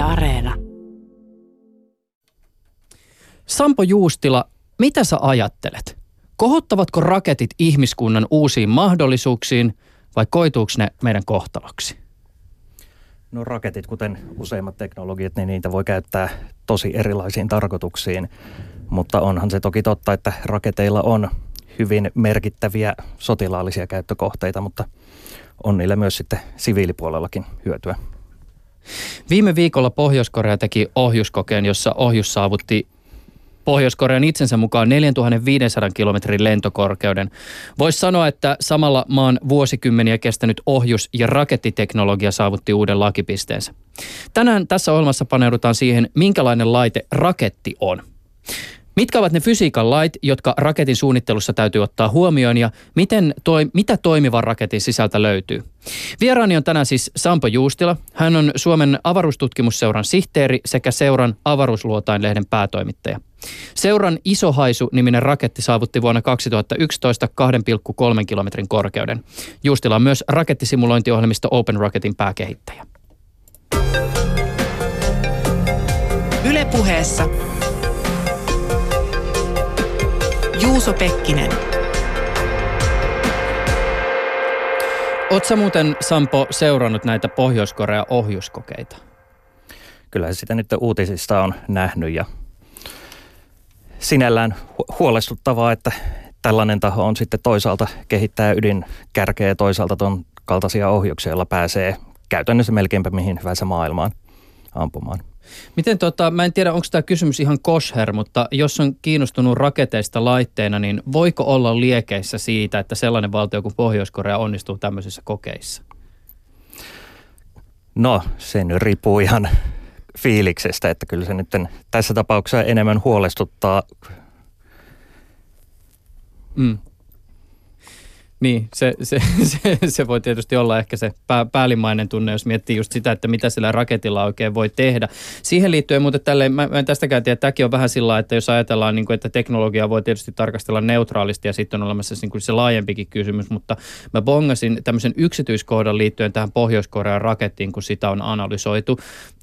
Yle Areena. Sampo Juustila, mitä sä ajattelet? Kohottavatko raketit ihmiskunnan uusiin mahdollisuuksiin vai koituuko ne meidän kohtaloksi? No raketit, kuten useimmat teknologiat, niin niitä voi käyttää tosi erilaisiin tarkoituksiin. Mutta onhan se toki totta, että raketeilla on hyvin merkittäviä sotilaallisia käyttökohteita, mutta on niillä myös sitten siviilipuolellakin hyötyä. Viime viikolla Pohjois-Korea teki ohjuskokeen, jossa ohjus saavutti Pohjois-Korean itsensä mukaan 4500 kilometrin lentokorkeuden. Voisi sanoa, että samalla maan vuosikymmeniä kestänyt ohjus- ja rakettiteknologia saavutti uuden lakipisteensä. Tänään tässä ohjelmassa paneudutaan siihen, minkälainen laite raketti on. Mitkä ovat ne fysiikan lait, jotka raketin suunnittelussa täytyy ottaa huomioon ja miten toi, mitä toimivan raketin sisältä löytyy? Vieraani on tänään siis Sampo Juustila. Hän on Suomen avaruustutkimusseuran sihteeri sekä seuran avaruusluotain-lehden päätoimittaja. Seuran Isohaisu-niminen raketti saavutti vuonna 2011 2,3 kilometrin korkeuden. Juustila on myös rakettisimulointiohjelmisto Open Rocketin pääkehittäjä. Ylepuheessa Juuso Pekkinen. Oletko muuten, Sampo, seurannut näitä Pohjois-Korean ohjuskokeita? Kyllä sitä nyt uutisista on nähnyt ja sinällään huolestuttavaa, että tällainen taho on sitten toisaalta kehittää ydinkärkeä ja toisaalta tuon kaltaisia ohjuksia, joilla pääsee käytännössä melkeinpä mihin hyvänsä maailmaan ampumaan. Miten tota, mä en tiedä onko tämä kysymys ihan kosher, mutta jos on kiinnostunut raketeista laitteena, niin voiko olla liekeissä siitä, että sellainen valtio kuin Pohjois-Korea onnistuu tämmöisissä kokeissa? No, se nyt riippuu ihan fiiliksestä, että kyllä se nyt tässä tapauksessa enemmän huolestuttaa. Mm. Niin, se, se, se, se voi tietysti olla ehkä se pää, päällimmäinen tunne, jos miettii just sitä, että mitä sillä raketilla oikein voi tehdä. Siihen liittyen muuten tälle, mä, mä en tästäkään tiedä, tämäkin on vähän sillä että jos ajatellaan, niin kuin, että teknologiaa voi tietysti tarkastella neutraalisti ja sitten on olemassa niin kuin se laajempikin kysymys, mutta mä bongasin tämmöisen yksityiskohdan liittyen tähän Pohjois-Korean rakettiin, kun sitä on analysoitu.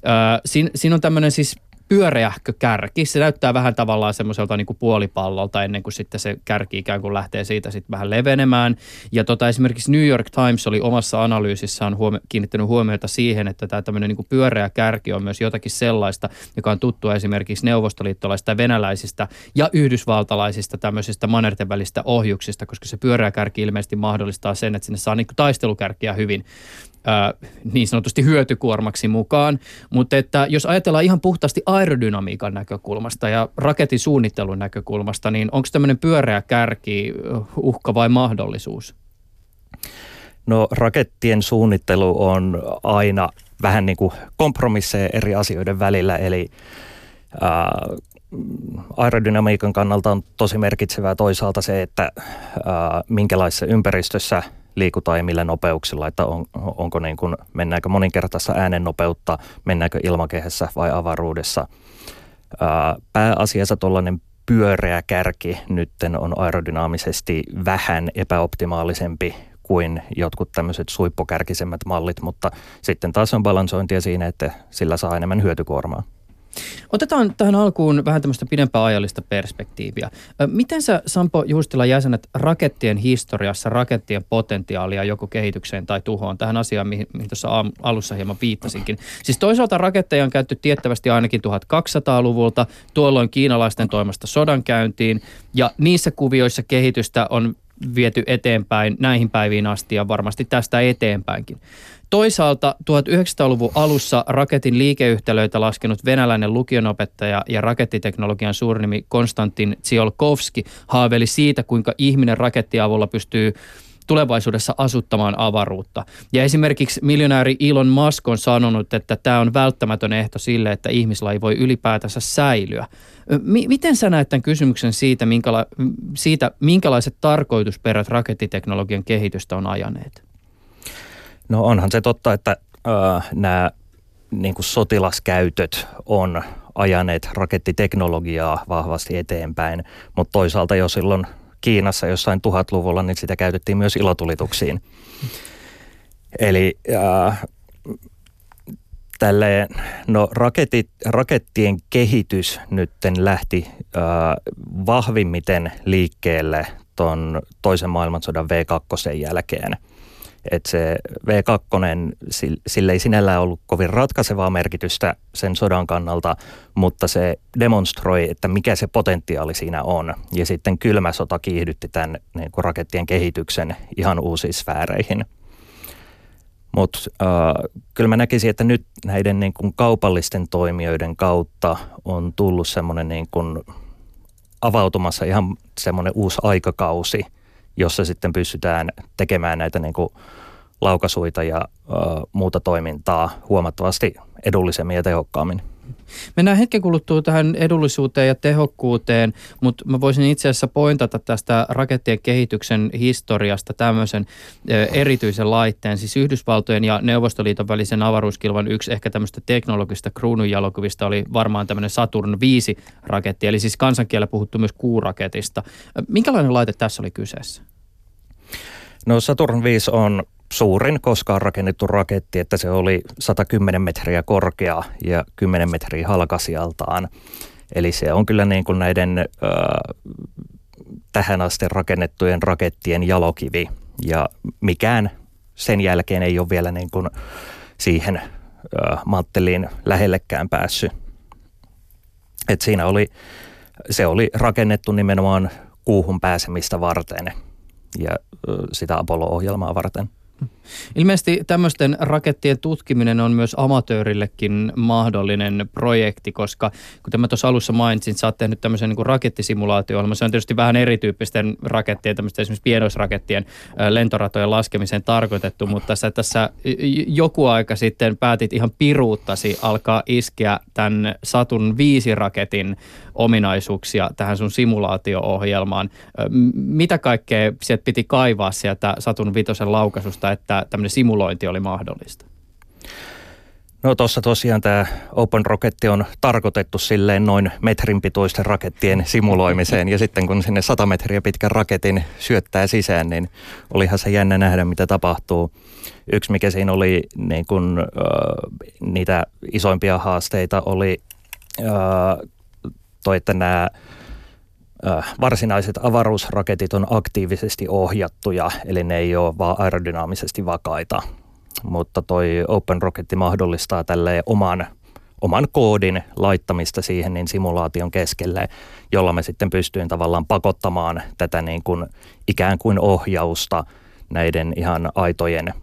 Äh, siinä, siinä on tämmöinen siis pyöreähkö kärki. Se näyttää vähän tavallaan semmoiselta niin puolipallolta ennen kuin sitten se kärki ikään kuin lähtee siitä sitten vähän levenemään. Ja tota, esimerkiksi New York Times oli omassa analyysissaan huomi- kiinnittänyt huomiota siihen, että tämä tämmöinen niin pyöreä kärki on myös jotakin sellaista, joka on tuttua esimerkiksi neuvostoliittolaisista, venäläisistä ja yhdysvaltalaisista tämmöisistä manerten välistä ohjuksista, koska se pyöreä kärki ilmeisesti mahdollistaa sen, että sinne saa niin taistelukärkiä hyvin niin sanotusti hyötykuormaksi mukaan. Mutta että jos ajatellaan ihan puhtaasti aerodynamiikan näkökulmasta ja raketin suunnittelun näkökulmasta, niin onko tämmöinen pyöreä kärki uhka vai mahdollisuus? No rakettien suunnittelu on aina vähän niin kuin kompromisseja eri asioiden välillä, eli ää, aerodynamiikan kannalta on tosi merkitsevää toisaalta se, että ää, minkälaisessa ympäristössä – liikutaan ja millä nopeuksilla, että on, onko niin kuin, mennäänkö moninkertaista äänen nopeutta, mennäänkö ilmakehässä vai avaruudessa. Ää, pääasiassa tuollainen pyöreä kärki nytten on aerodynaamisesti vähän epäoptimaalisempi kuin jotkut tämmöiset suippukärkisemmät mallit, mutta sitten taas on balansointia siinä, että sillä saa enemmän hyötykuormaa. Otetaan tähän alkuun vähän tämmöistä pidempää ajallista perspektiiviä. Miten sä Sampo Juustila jäsenet rakettien historiassa, rakettien potentiaalia joko kehitykseen tai tuhoon? Tähän asiaan, mihin, mihin tuossa alussa hieman viittasinkin. Siis toisaalta raketteja on käytetty tiettävästi ainakin 1200-luvulta, tuolloin kiinalaisten toimesta sodankäyntiin, ja niissä kuvioissa kehitystä on viety eteenpäin näihin päiviin asti ja varmasti tästä eteenpäinkin. Toisaalta 1900-luvun alussa raketin liikeyhtälöitä laskenut venäläinen lukionopettaja ja rakettiteknologian suurnimi Konstantin Tsiolkovski haaveli siitä, kuinka ihminen rakettiavulla pystyy tulevaisuudessa asuttamaan avaruutta. Ja esimerkiksi miljonääri Elon Musk on sanonut, että tämä on välttämätön ehto sille, että ihmislaji voi ylipäätänsä säilyä. M- miten sä näet tämän kysymyksen siitä, minkäla- siitä, minkälaiset tarkoitusperät rakettiteknologian kehitystä on ajaneet? No onhan se totta, että äh, nämä niin kuin sotilaskäytöt on ajaneet rakettiteknologiaa vahvasti eteenpäin, mutta toisaalta jo silloin Kiinassa jossain tuhatluvulla, niin sitä käytettiin myös ilotulituksiin. Eli äh, Tälleen, no raketit, rakettien kehitys nyt lähti äh, vahvimmiten liikkeelle tuon toisen maailmansodan V2 jälkeen. Et se V2, sille ei sinällään ollut kovin ratkaisevaa merkitystä sen sodan kannalta, mutta se demonstroi, että mikä se potentiaali siinä on. Ja sitten kylmä sota kiihdytti tämän niin kuin rakettien kehityksen ihan uusiin sfääreihin. Mutta äh, kyllä mä näkisin, että nyt näiden niin kuin kaupallisten toimijoiden kautta on tullut semmoinen niin kuin avautumassa ihan semmoinen uusi aikakausi, jossa sitten pystytään tekemään näitä niin kuin laukasuita ja ö, muuta toimintaa huomattavasti edullisemmin ja tehokkaammin. Mennään hetken kuluttua tähän edullisuuteen ja tehokkuuteen, mutta mä voisin itse asiassa pointata tästä rakettien kehityksen historiasta tämmöisen erityisen laitteen. Siis Yhdysvaltojen ja Neuvostoliiton välisen avaruuskilvan yksi ehkä tämmöistä teknologista kruununjalokuvista oli varmaan tämmöinen Saturn 5 raketti, eli siis kansankielellä puhuttu myös kuuraketista. Minkälainen laite tässä oli kyseessä? No Saturn 5 on suurin koskaan rakennettu raketti, että se oli 110 metriä korkea ja 10 metriä halkasijaltaan. Eli se on kyllä niin kuin näiden ö, tähän asti rakennettujen rakettien jalokivi ja mikään sen jälkeen ei ole vielä niin kuin siihen ö, mantteliin lähellekään päässyt. Et siinä oli, se oli rakennettu nimenomaan kuuhun pääsemistä varten ja sitä Apollo-ohjelmaa varten. Ilmeisesti tämmöisten rakettien tutkiminen on myös amatöörillekin mahdollinen projekti, koska kuten mä tuossa alussa mainitsin, sä oot tehnyt tämmöisen niin rakettisimulaatio Se on tietysti vähän erityyppisten rakettien, tämmöisten esimerkiksi pienoisrakettien lentoratojen laskemiseen tarkoitettu, mutta sä tässä joku aika sitten päätit ihan piruuttasi alkaa iskeä tämän Saturn 5 raketin ominaisuuksia tähän sun simulaatio-ohjelmaan. Mitä kaikkea sieltä piti kaivaa sieltä Saturn 5 laukasusta, että tämmöinen simulointi oli mahdollista? No tuossa tosiaan tämä Open Rocket on tarkoitettu silleen noin metrin pituisten rakettien simuloimiseen ja sitten kun sinne 100 metriä pitkän raketin syöttää sisään, niin olihan se jännä nähdä mitä tapahtuu. Yksi mikä siinä oli niin kun, äh, niitä isoimpia haasteita oli äh, toi, että nämä varsinaiset avaruusraketit on aktiivisesti ohjattuja, eli ne ei ole vaan aerodynaamisesti vakaita. Mutta toi Open Rocket mahdollistaa tälle oman, oman koodin laittamista siihen niin simulaation keskelle, jolla me sitten pystyin tavallaan pakottamaan tätä niin kuin ikään kuin ohjausta näiden ihan aitojen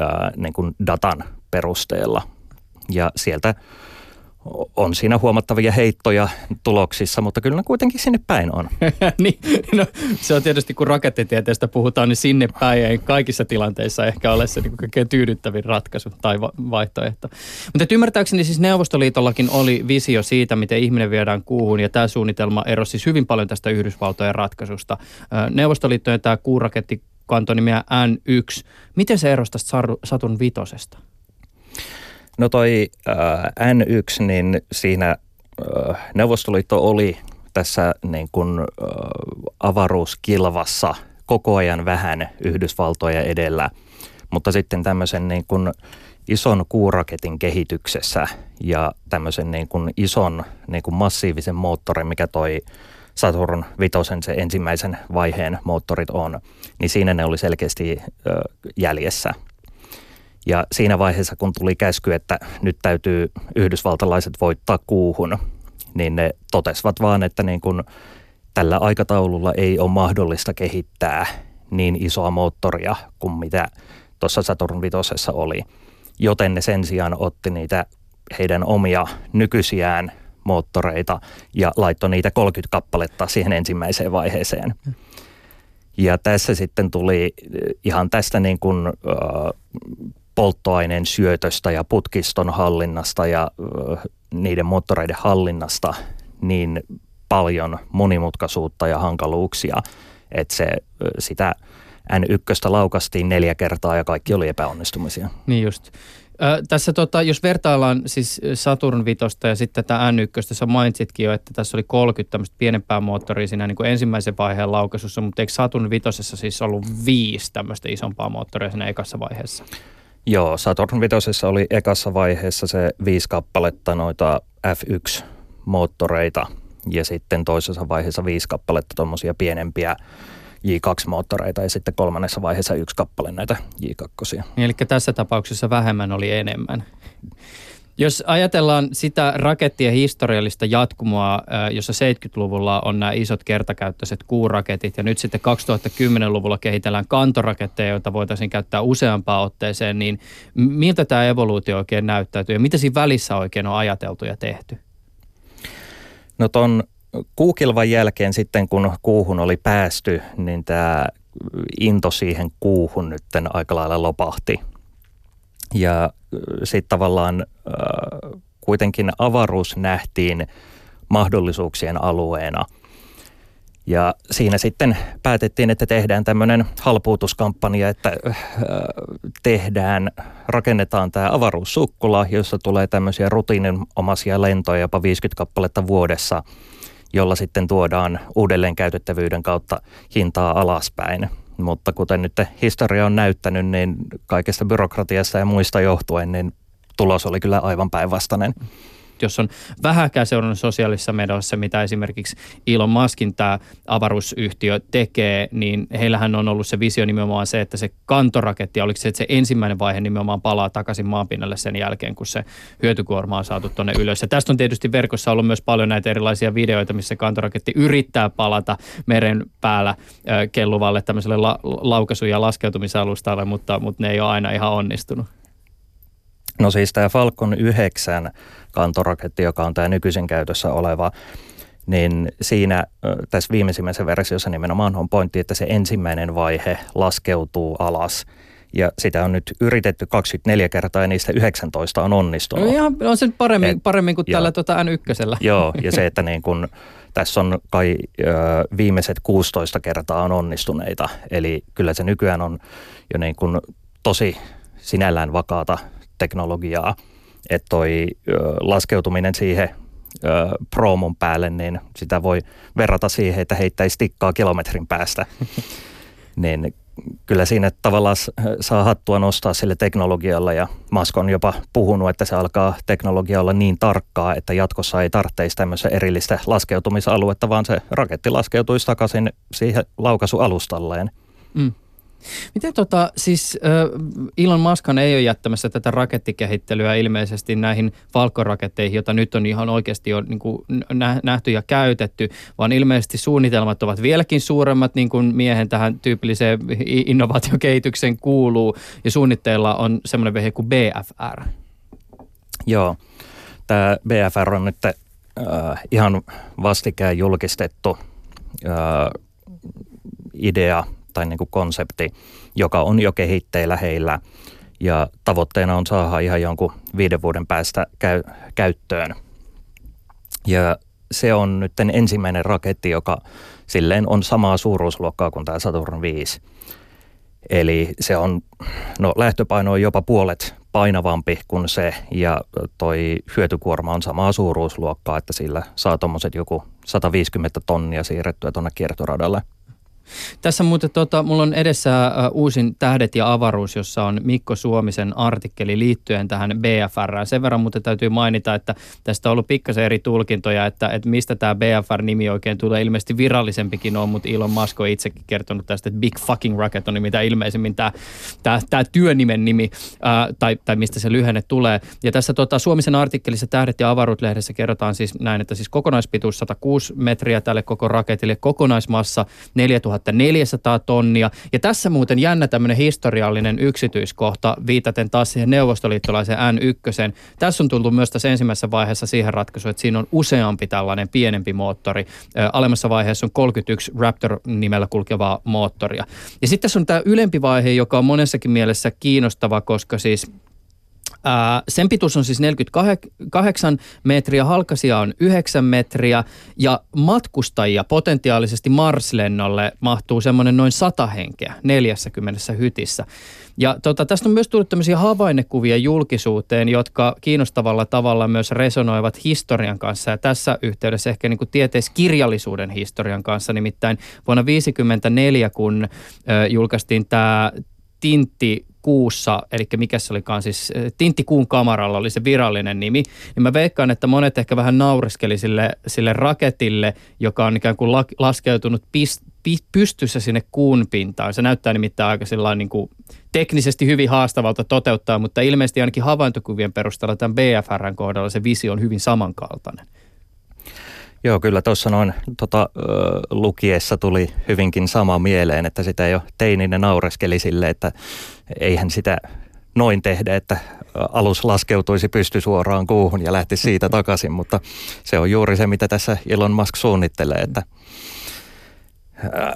ää, niin kuin datan perusteella. Ja sieltä on siinä huomattavia heittoja tuloksissa, mutta kyllä ne kuitenkin sinne päin on. niin, no, se on tietysti, kun rakettitieteestä puhutaan, niin sinne päin ei kaikissa tilanteissa ehkä ole se niin kaikkein tyydyttävin ratkaisu tai va- vaihtoehto. Mutta ymmärtääkseni siis Neuvostoliitollakin oli visio siitä, miten ihminen viedään kuuhun, ja tämä suunnitelma erosi siis hyvin paljon tästä Yhdysvaltojen ratkaisusta. Neuvostoliittojen tämä kuuraketti kantoi nimeä N1. Miten se erosi tästä Saturn vitosesta? No toi äh, N1, niin siinä äh, Neuvostoliitto oli tässä niin kuin, äh, avaruuskilvassa koko ajan vähän Yhdysvaltoja edellä, mutta sitten tämmöisen niin kuin ison kuuraketin kehityksessä ja tämmöisen niin kuin ison niin kuin massiivisen moottorin, mikä toi Saturn vitosen se ensimmäisen vaiheen moottorit on, niin siinä ne oli selkeästi ö, jäljessä – ja siinä vaiheessa, kun tuli käsky, että nyt täytyy yhdysvaltalaiset voittaa kuuhun, niin ne totesivat vaan, että niin kuin tällä aikataululla ei ole mahdollista kehittää niin isoa moottoria kuin mitä tuossa Saturn vitosessa oli. Joten ne sen sijaan otti niitä heidän omia nykyisiään moottoreita ja laittoi niitä 30 kappaletta siihen ensimmäiseen vaiheeseen. Ja tässä sitten tuli ihan tästä niin kuin, äh, polttoaineen syötöstä ja putkiston hallinnasta ja niiden moottoreiden hallinnasta niin paljon monimutkaisuutta ja hankaluuksia, että se, sitä N1 laukastiin neljä kertaa ja kaikki oli epäonnistumisia. Niin just. Ö, tässä tota, jos vertaillaan siis Saturn Vitosta ja sitten tätä N1, sä mainitsitkin jo, että tässä oli 30 tämmöistä pienempää moottoria siinä niin kuin ensimmäisen vaiheen laukaisussa, mutta eikö Saturn Vitosessa siis ollut viisi tämmöistä isompaa moottoria siinä ekassa vaiheessa? Joo, Saturn 5 oli ekassa vaiheessa se viisi kappaletta noita F1-moottoreita ja sitten toisessa vaiheessa viisi kappaletta tuommoisia pienempiä J2-moottoreita ja sitten kolmannessa vaiheessa yksi kappale näitä J2. Eli tässä tapauksessa vähemmän oli enemmän. Jos ajatellaan sitä rakettien historiallista jatkumoa, jossa 70-luvulla on nämä isot kertakäyttöiset kuuraketit ja nyt sitten 2010-luvulla kehitellään kantoraketteja, joita voitaisiin käyttää useampaan otteeseen, niin miltä tämä evoluutio oikein näyttäytyy ja mitä siinä välissä oikein on ajateltu ja tehty? No ton kuukilvan jälkeen sitten, kun kuuhun oli päästy, niin tämä into siihen kuuhun nyt aika lailla lopahti. Ja sitten tavallaan äh, kuitenkin avaruus nähtiin mahdollisuuksien alueena. Ja siinä sitten päätettiin, että tehdään tämmöinen halpuutuskampanja, että äh, tehdään, rakennetaan tämä avaruussukkula, jossa tulee tämmöisiä rutiininomaisia lentoja, jopa 50 kappaletta vuodessa – jolla sitten tuodaan uudelleen käytettävyyden kautta hintaa alaspäin. Mutta kuten nyt historia on näyttänyt, niin kaikesta byrokratiasta ja muista johtuen, niin tulos oli kyllä aivan päinvastainen jos on vähäkään seurannut sosiaalisessa mediassa, mitä esimerkiksi Elon Muskin tämä avaruusyhtiö tekee, niin heillähän on ollut se visio nimenomaan se, että se kantoraketti, oliko se, että se ensimmäinen vaihe nimenomaan palaa takaisin maanpinnalle sen jälkeen, kun se hyötykuorma on saatu tuonne ylös. Ja tästä on tietysti verkossa ollut myös paljon näitä erilaisia videoita, missä kantoraketti yrittää palata meren päällä kelluvalle tämmöiselle la- laukaisu- ja laskeutumisalustalle, mutta, mutta ne ei ole aina ihan onnistunut. No siis tämä Falcon 9 kantoraketti, joka on tämä nykyisin käytössä oleva, niin siinä tässä viimeisimmäisessä versiossa nimenomaan on pointti, että se ensimmäinen vaihe laskeutuu alas. Ja sitä on nyt yritetty 24 kertaa ja niistä 19 on onnistunut. No ihan, on se paremmin, Et, paremmin kuin joo, tällä tuota N1. Joo, ja se, että niin kun, tässä on kai ö, viimeiset 16 kertaa on onnistuneita. Eli kyllä se nykyään on jo niin kun tosi sinällään vakaata teknologiaa – että toi ö, laskeutuminen siihen ö, promon päälle, niin sitä voi verrata siihen, että heittäisi tikkaa kilometrin päästä. niin kyllä siinä tavallaan saa hattua nostaa sille teknologialle ja Musk on jopa puhunut, että se alkaa teknologia olla niin tarkkaa, että jatkossa ei tarvitse tämmöistä erillistä laskeutumisaluetta, vaan se raketti laskeutuisi takaisin siihen laukaisualustalleen. Mm. Miten tota, siis Elon Muskhan ei ole jättämässä tätä rakettikehittelyä ilmeisesti näihin Falcon-raketteihin, joita nyt on ihan oikeasti jo niin kuin nähty ja käytetty, vaan ilmeisesti suunnitelmat ovat vieläkin suuremmat, niin kuin miehen tähän tyypilliseen innovaatiokehitykseen kuuluu, ja suunnitteilla on semmoinen vehje kuin BFR. Joo, tämä BFR on nyt äh, ihan vastikään julkistettu äh, idea tai niin kuin konsepti, joka on jo kehitteillä heillä ja tavoitteena on saada ihan jonkun viiden vuoden päästä käy, käyttöön. Ja se on nyt ensimmäinen raketti, joka silleen on samaa suuruusluokkaa kuin tämä Saturn 5. Eli se on, no lähtöpaino on jopa puolet painavampi kuin se ja toi hyötykuorma on samaa suuruusluokkaa, että sillä saa tuommoiset joku 150 tonnia siirrettyä tuonne kiertoradalle. Tässä muuten tota, mulla on edessä äh, uusin Tähdet ja avaruus, jossa on Mikko Suomisen artikkeli liittyen tähän BFR. Sen verran muuten täytyy mainita, että tästä on ollut pikkasen eri tulkintoja, että, että mistä tämä BFR-nimi oikein tulee. Ilmeisesti virallisempikin on, mutta Elon Musk on itsekin kertonut tästä, että Big Fucking Rocket on mitä ilmeisemmin tämä, tämä, tämä työnimen nimi, äh, tai, tai mistä se lyhenne tulee. Ja tässä tota, Suomisen artikkelissa Tähdet ja avaruuslehdessä kerrotaan siis näin, että siis kokonaispituus 106 metriä tälle koko raketille, kokonaismassa 4000 1400 tonnia. Ja tässä muuten jännä tämmöinen historiallinen yksityiskohta, viitaten taas siihen neuvostoliittolaiseen N1. Tässä on tullut myös tässä ensimmäisessä vaiheessa siihen ratkaisuun, että siinä on useampi tällainen pienempi moottori. alemmassa vaiheessa on 31 Raptor-nimellä kulkevaa moottoria. Ja sitten tässä on tämä ylempi vaihe, joka on monessakin mielessä kiinnostava, koska siis sen pituus on siis 48 metriä, halkasia on 9 metriä ja matkustajia potentiaalisesti Mars-lennolle mahtuu semmoinen noin 100 henkeä 40 hytissä. Ja tota, tästä on myös tullut tämmöisiä havainnekuvia julkisuuteen, jotka kiinnostavalla tavalla myös resonoivat historian kanssa. Ja tässä yhteydessä ehkä niin kuin tieteiskirjallisuuden historian kanssa. Nimittäin vuonna 1954, kun ö, julkaistiin tämä Tintti kuussa, eli mikä se olikaan siis, Tinttikuun kamaralla oli se virallinen nimi, niin mä veikkaan, että monet ehkä vähän naureskeli sille, sille raketille, joka on ikään kuin laskeutunut pist, pystyssä sinne kuun pintaan. Se näyttää nimittäin aika niin kuin teknisesti hyvin haastavalta toteuttaa, mutta ilmeisesti ainakin havaintokuvien perusteella tämän BFRn kohdalla se visio on hyvin samankaltainen. Joo, kyllä tuossa noin tota, lukiessa tuli hyvinkin sama mieleen, että sitä jo teininen naureskeli sille, että eihän sitä noin tehdä, että alus laskeutuisi pysty suoraan kuuhun ja lähti siitä takaisin, mutta se on juuri se, mitä tässä Elon Musk suunnittelee, että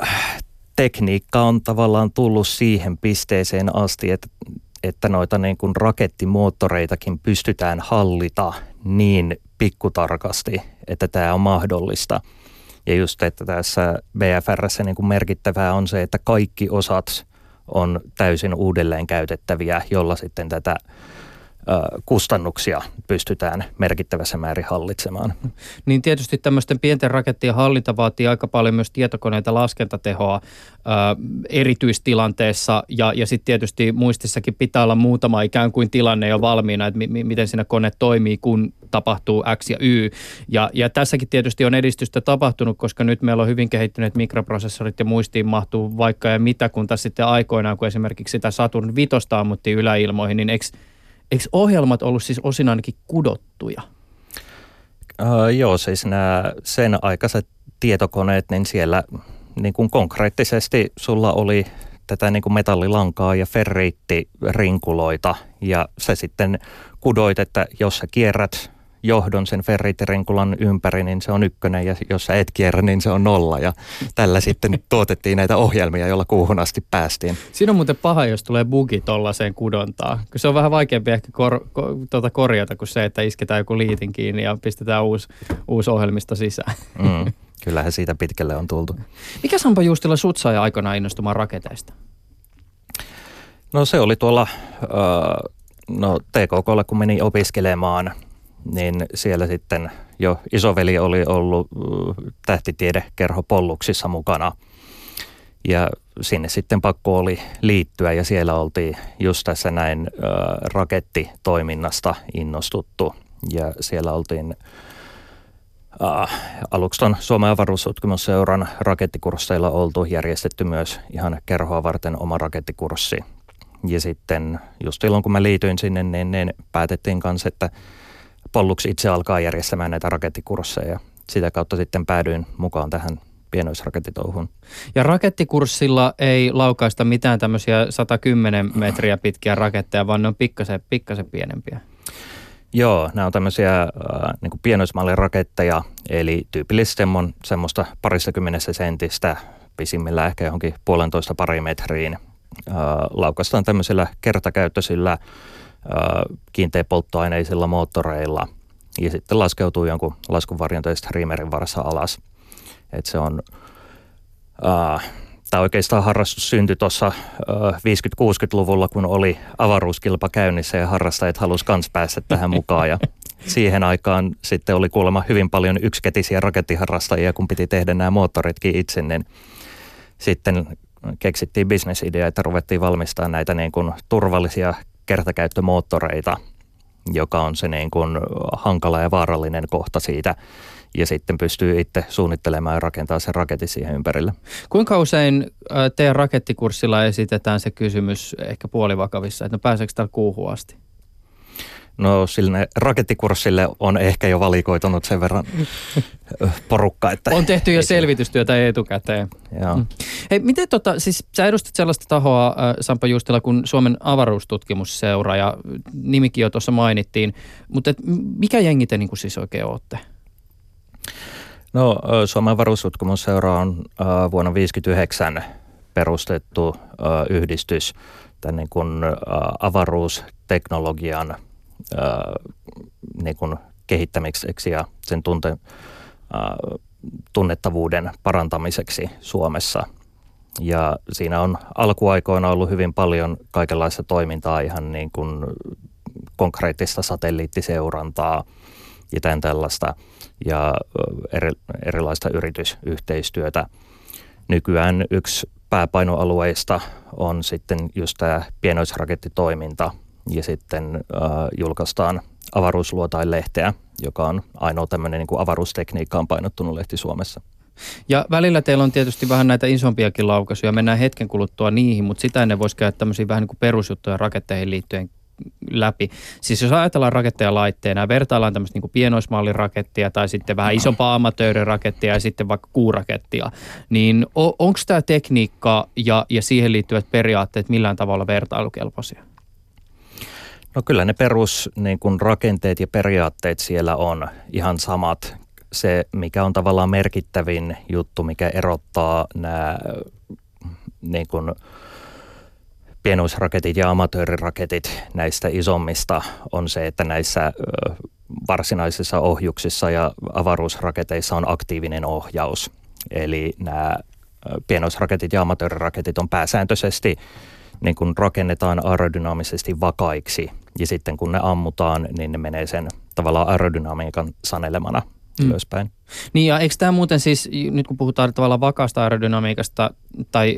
äh, tekniikka on tavallaan tullut siihen pisteeseen asti, että, että noita niin kuin rakettimoottoreitakin pystytään hallita niin pikkutarkasti, että tämä on mahdollista. Ja just, että tässä BFRssä niin kuin merkittävää on se, että kaikki osat on täysin uudelleen käytettäviä, jolla sitten tätä kustannuksia pystytään merkittävässä määrin hallitsemaan. Niin tietysti tämmöisten pienten rakettien hallinta vaatii aika paljon myös tietokoneita laskentatehoa ää, erityistilanteessa ja, ja sitten tietysti muistissakin pitää olla muutama ikään kuin tilanne jo valmiina, että mi- miten siinä kone toimii, kun tapahtuu X ja Y. Ja, ja tässäkin tietysti on edistystä tapahtunut, koska nyt meillä on hyvin kehittyneet mikroprosessorit ja muistiin mahtuu vaikka ja mitä, kun tässä sitten aikoinaan, kun esimerkiksi sitä Saturn vitosta ammuttiin yläilmoihin, niin eikö Eikö ohjelmat ollut siis osin ainakin kudottuja? Uh, joo, siis nämä sen aikaiset tietokoneet, niin siellä niin kuin konkreettisesti sulla oli tätä niin kuin metallilankaa ja ferriittirinkuloita ja se sitten kudoit, että jos sä kierrät johdon sen ferritirinkulan ympäri, niin se on ykkönen ja jos sä et kierrä, niin se on nolla. Ja tällä sitten tuotettiin näitä ohjelmia, joilla kuuhun asti päästiin. Siinä on muuten paha, jos tulee bugi tollaiseen kudontaan. Se on vähän vaikeampi ehkä kor, ko, tuota korjata kuin se, että isketään joku liitin kiinni ja pistetään uusi, uusi ohjelmisto sisään. Mm, kyllähän siitä pitkälle on tultu. Mikä Sampa Juustilla sut sai aikanaan innostumaan raketeista? No se oli tuolla, no TKKlla kun meni opiskelemaan – niin siellä sitten jo isoveli oli ollut tähtitiedekerho Polluksissa mukana. Ja sinne sitten pakko oli liittyä ja siellä oltiin just tässä näin ö, rakettitoiminnasta innostuttu. Ja siellä oltiin äh, aluksi tuon Suomen avaruustutkimusseuran rakettikursseilla oltu järjestetty myös ihan kerhoa varten oma rakettikurssi. Ja sitten just silloin kun mä liityin sinne, niin, niin päätettiin kanssa, että Pollux itse alkaa järjestämään näitä rakettikursseja. Sitä kautta sitten päädyin mukaan tähän pienoisrakettitouhuun. Ja rakettikurssilla ei laukaista mitään tämmöisiä 110 metriä pitkiä raketteja, vaan ne on pikkasen, pikkasen pienempiä. Joo, nämä on tämmöisiä äh, niin pienoismallin raketteja, eli tyypillisesti on semmoista parissakymmenessä sentistä, pisimmillä ehkä johonkin puolentoista pari metriin. Äh, laukaistaan tämmöisillä kertakäyttöisillä kiinteäpolttoaineisilla moottoreilla ja sitten laskeutuu jonkun laskuvarjon streamerin varassa alas. Et se on, äh, tämä oikeastaan harrastus syntyi tuossa äh, 50-60-luvulla, kun oli avaruuskilpa käynnissä ja harrastajat halusi kans päästä tähän mukaan. Ja siihen aikaan sitten oli kuulemma hyvin paljon yksiketisiä rakettiharrastajia, kun piti tehdä nämä moottoritkin itse, niin sitten keksittiin bisnesidea, että ruvettiin valmistamaan näitä niin kuin turvallisia kertakäyttömoottoreita, joka on se niin kuin hankala ja vaarallinen kohta siitä. Ja sitten pystyy itse suunnittelemaan ja rakentamaan sen raketin siihen ympärille. Kuinka usein teidän rakettikurssilla esitetään se kysymys ehkä puolivakavissa, että no pääseekö täällä kuuhun asti? No sille rakettikurssille on ehkä jo valikoitunut sen verran porukka. Että on tehty jo selvitystyötä etukäteen. Joo. Mm. Hei, miten tota, siis sä edustat sellaista tahoa, äh, Sampa Justila, kuin Suomen avaruustutkimusseura ja nimikin jo tuossa mainittiin, mutta et, mikä jengi te niin kuin siis oikein olette? No Suomen avaruustutkimusseura on äh, vuonna 1959 perustettu äh, yhdistys tämän niin kuin, äh, avaruusteknologian niin kuin kehittämiseksi ja sen tunte, tunnettavuuden parantamiseksi Suomessa. Ja siinä on alkuaikoina ollut hyvin paljon kaikenlaista toimintaa, ihan niin kuin konkreettista satelliittiseurantaa ja tämän tällaista ja eri, erilaista yritysyhteistyötä. Nykyään yksi pääpainoalueista on sitten just tämä pienoisrakettitoiminta ja sitten äh, julkaistaan avaruusluotain-lehteä, joka on ainoa tämmöinen niin avaruustekniikkaan painottunut lehti Suomessa. Ja välillä teillä on tietysti vähän näitä isompiakin laukaisuja, mennään hetken kuluttua niihin, mutta sitä ennen voisi käydä tämmöisiä vähän niin kuin perusjuttuja raketteihin liittyen läpi. Siis jos ajatellaan raketteja laitteena ja vertaillaan tämmöistä niin pienoismallirakettia tai sitten vähän isompaa amatöörirakettia ja sitten vaikka kuurakettia, niin onko tämä tekniikka ja, ja siihen liittyvät periaatteet millään tavalla vertailukelpoisia? No kyllä ne perus niin kun rakenteet ja periaatteet siellä on ihan samat. Se, mikä on tavallaan merkittävin juttu, mikä erottaa nämä niin kun, pienuusraketit ja amatööriraketit näistä isommista on se, että näissä varsinaisissa ohjuksissa ja avaruusraketeissa on aktiivinen ohjaus. Eli nämä pienoisraketit ja amatööriraketit on pääsääntöisesti niin kun rakennetaan aerodynaamisesti vakaiksi ja sitten kun ne ammutaan, niin ne menee sen tavallaan aerodynamiikan sanelemana mm. ylöspäin. Niin ja eikö tämä muuten siis, nyt kun puhutaan tavallaan vakaasta aerodynamiikasta tai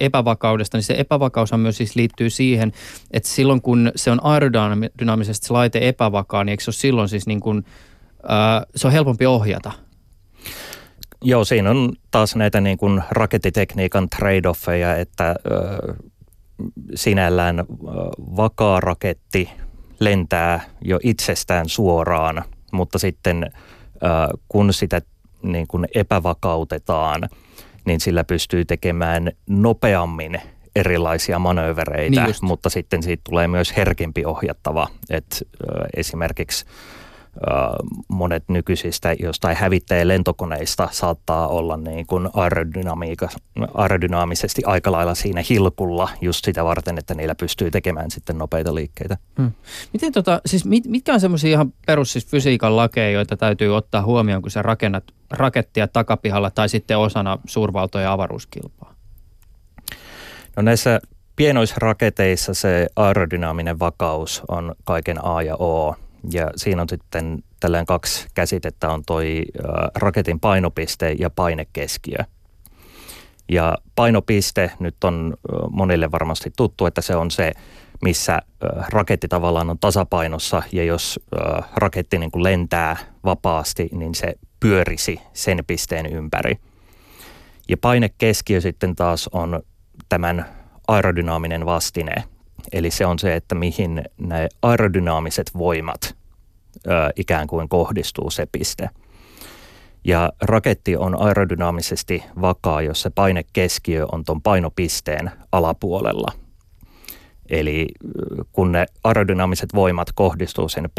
epävakaudesta, niin se epävakaus myös siis liittyy siihen, että silloin kun se on aerodynaamisesti se laite epävakaa, niin eikö se ole silloin siis niin kuin, äh, se on helpompi ohjata? Joo, siinä on taas näitä niin kuin rakettitekniikan trade-offeja, että äh, sinällään vakaa raketti lentää jo itsestään suoraan, mutta sitten kun sitä niin kuin epävakautetaan, niin sillä pystyy tekemään nopeammin erilaisia manöövereitä, niin mutta sitten siitä tulee myös herkempi ohjattava. Et, esimerkiksi monet nykyisistä jostain hävittäjien lentokoneista saattaa olla niin kuin aerodynaamisesti aika lailla siinä hilkulla just sitä varten, että niillä pystyy tekemään sitten nopeita liikkeitä. Hmm. Miten tota, siis mit, mitkä on semmoisia ihan perus siis fysiikan lakeja, joita täytyy ottaa huomioon, kun sä rakennat rakettia takapihalla tai sitten osana suurvaltoja avaruuskilpaa? No näissä pienoisraketeissa se aerodynaaminen vakaus on kaiken A ja O. Ja siinä on sitten tällään kaksi käsitettä, on toi raketin painopiste ja painekeskiö. Ja painopiste nyt on monille varmasti tuttu, että se on se, missä raketti tavallaan on tasapainossa ja jos raketti niin kuin lentää vapaasti, niin se pyörisi sen pisteen ympäri. Ja painekeskiö sitten taas on tämän aerodynaaminen vastine – Eli se on se, että mihin ne aerodynaamiset voimat ö, ikään kuin kohdistuu se piste. Ja raketti on aerodynaamisesti vakaa, jos se painekeskiö on tuon painopisteen alapuolella. Eli kun ne aerodynaamiset voimat kohdistuu sen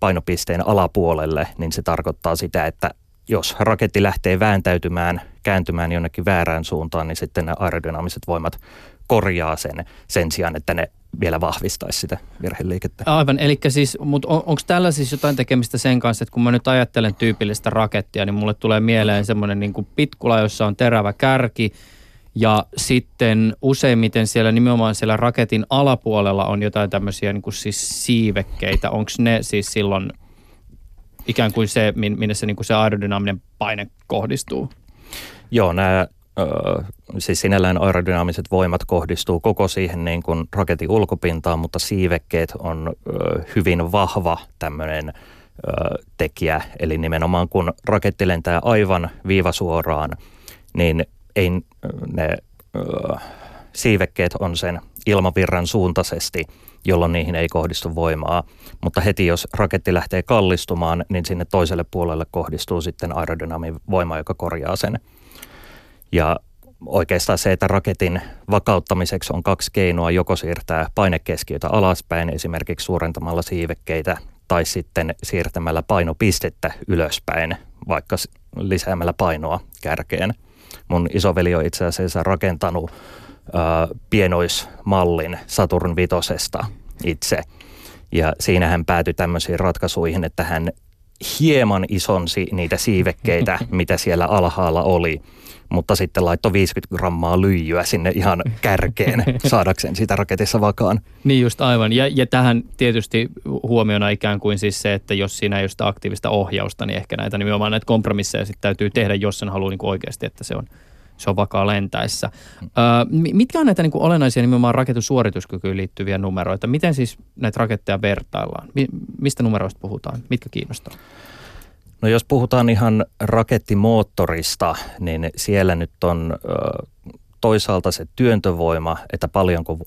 painopisteen alapuolelle, niin se tarkoittaa sitä, että jos raketti lähtee vääntäytymään, kääntymään jonnekin väärään suuntaan, niin sitten ne aerodynaamiset voimat korjaa sen sen sijaan, että ne vielä vahvistaisi sitä virheliikettä. Aivan, eli siis, mutta on, onko tällä siis jotain tekemistä sen kanssa, että kun mä nyt ajattelen tyypillistä rakettia, niin mulle tulee mieleen semmoinen niin pitkula, jossa on terävä kärki, ja sitten useimmiten siellä nimenomaan siellä raketin alapuolella on jotain tämmöisiä niin kuin siis siivekkeitä. Onko ne siis silloin ikään kuin se, minne se, niin kuin se aerodynaaminen paine kohdistuu? Joo, nämä siis sinällään aerodynaamiset voimat kohdistuu koko siihen niin kuin raketin ulkopintaan, mutta siivekkeet on hyvin vahva tämmöinen tekijä. Eli nimenomaan kun raketti lentää aivan viivasuoraan, niin ei ne siivekkeet on sen ilmavirran suuntaisesti, jolloin niihin ei kohdistu voimaa. Mutta heti jos raketti lähtee kallistumaan, niin sinne toiselle puolelle kohdistuu sitten aerodynaamin voima, joka korjaa sen. Ja oikeastaan se, että raketin vakauttamiseksi on kaksi keinoa, joko siirtää painekeskiötä alaspäin esimerkiksi suurentamalla siivekkeitä tai sitten siirtämällä painopistettä ylöspäin, vaikka lisäämällä painoa kärkeen. Mun isoveli on itse asiassa rakentanut ää, pienoismallin Saturn vitosesta itse. Ja siinä hän päätyi tämmöisiin ratkaisuihin, että hän hieman isonsi niitä siivekkeitä, mitä siellä alhaalla oli – mutta sitten laittoi 50 grammaa lyijyä sinne ihan kärkeen saadakseen sitä raketissa vakaan. Niin just aivan. Ja, ja tähän tietysti huomiona ikään kuin siis se, että jos siinä ei ole sitä aktiivista ohjausta, niin ehkä näitä nimenomaan näitä kompromisseja sitten täytyy tehdä, jos sen haluaa niin oikeasti, että se on se on vakaa lentäessä. Ö, mitkä on näitä niin kuin olennaisia nimenomaan raketusuorituskykyyn liittyviä numeroita? Miten siis näitä raketteja vertaillaan? Mi- mistä numeroista puhutaan? Mitkä kiinnostaa? No jos puhutaan ihan rakettimoottorista, niin siellä nyt on toisaalta se työntövoima, että paljonko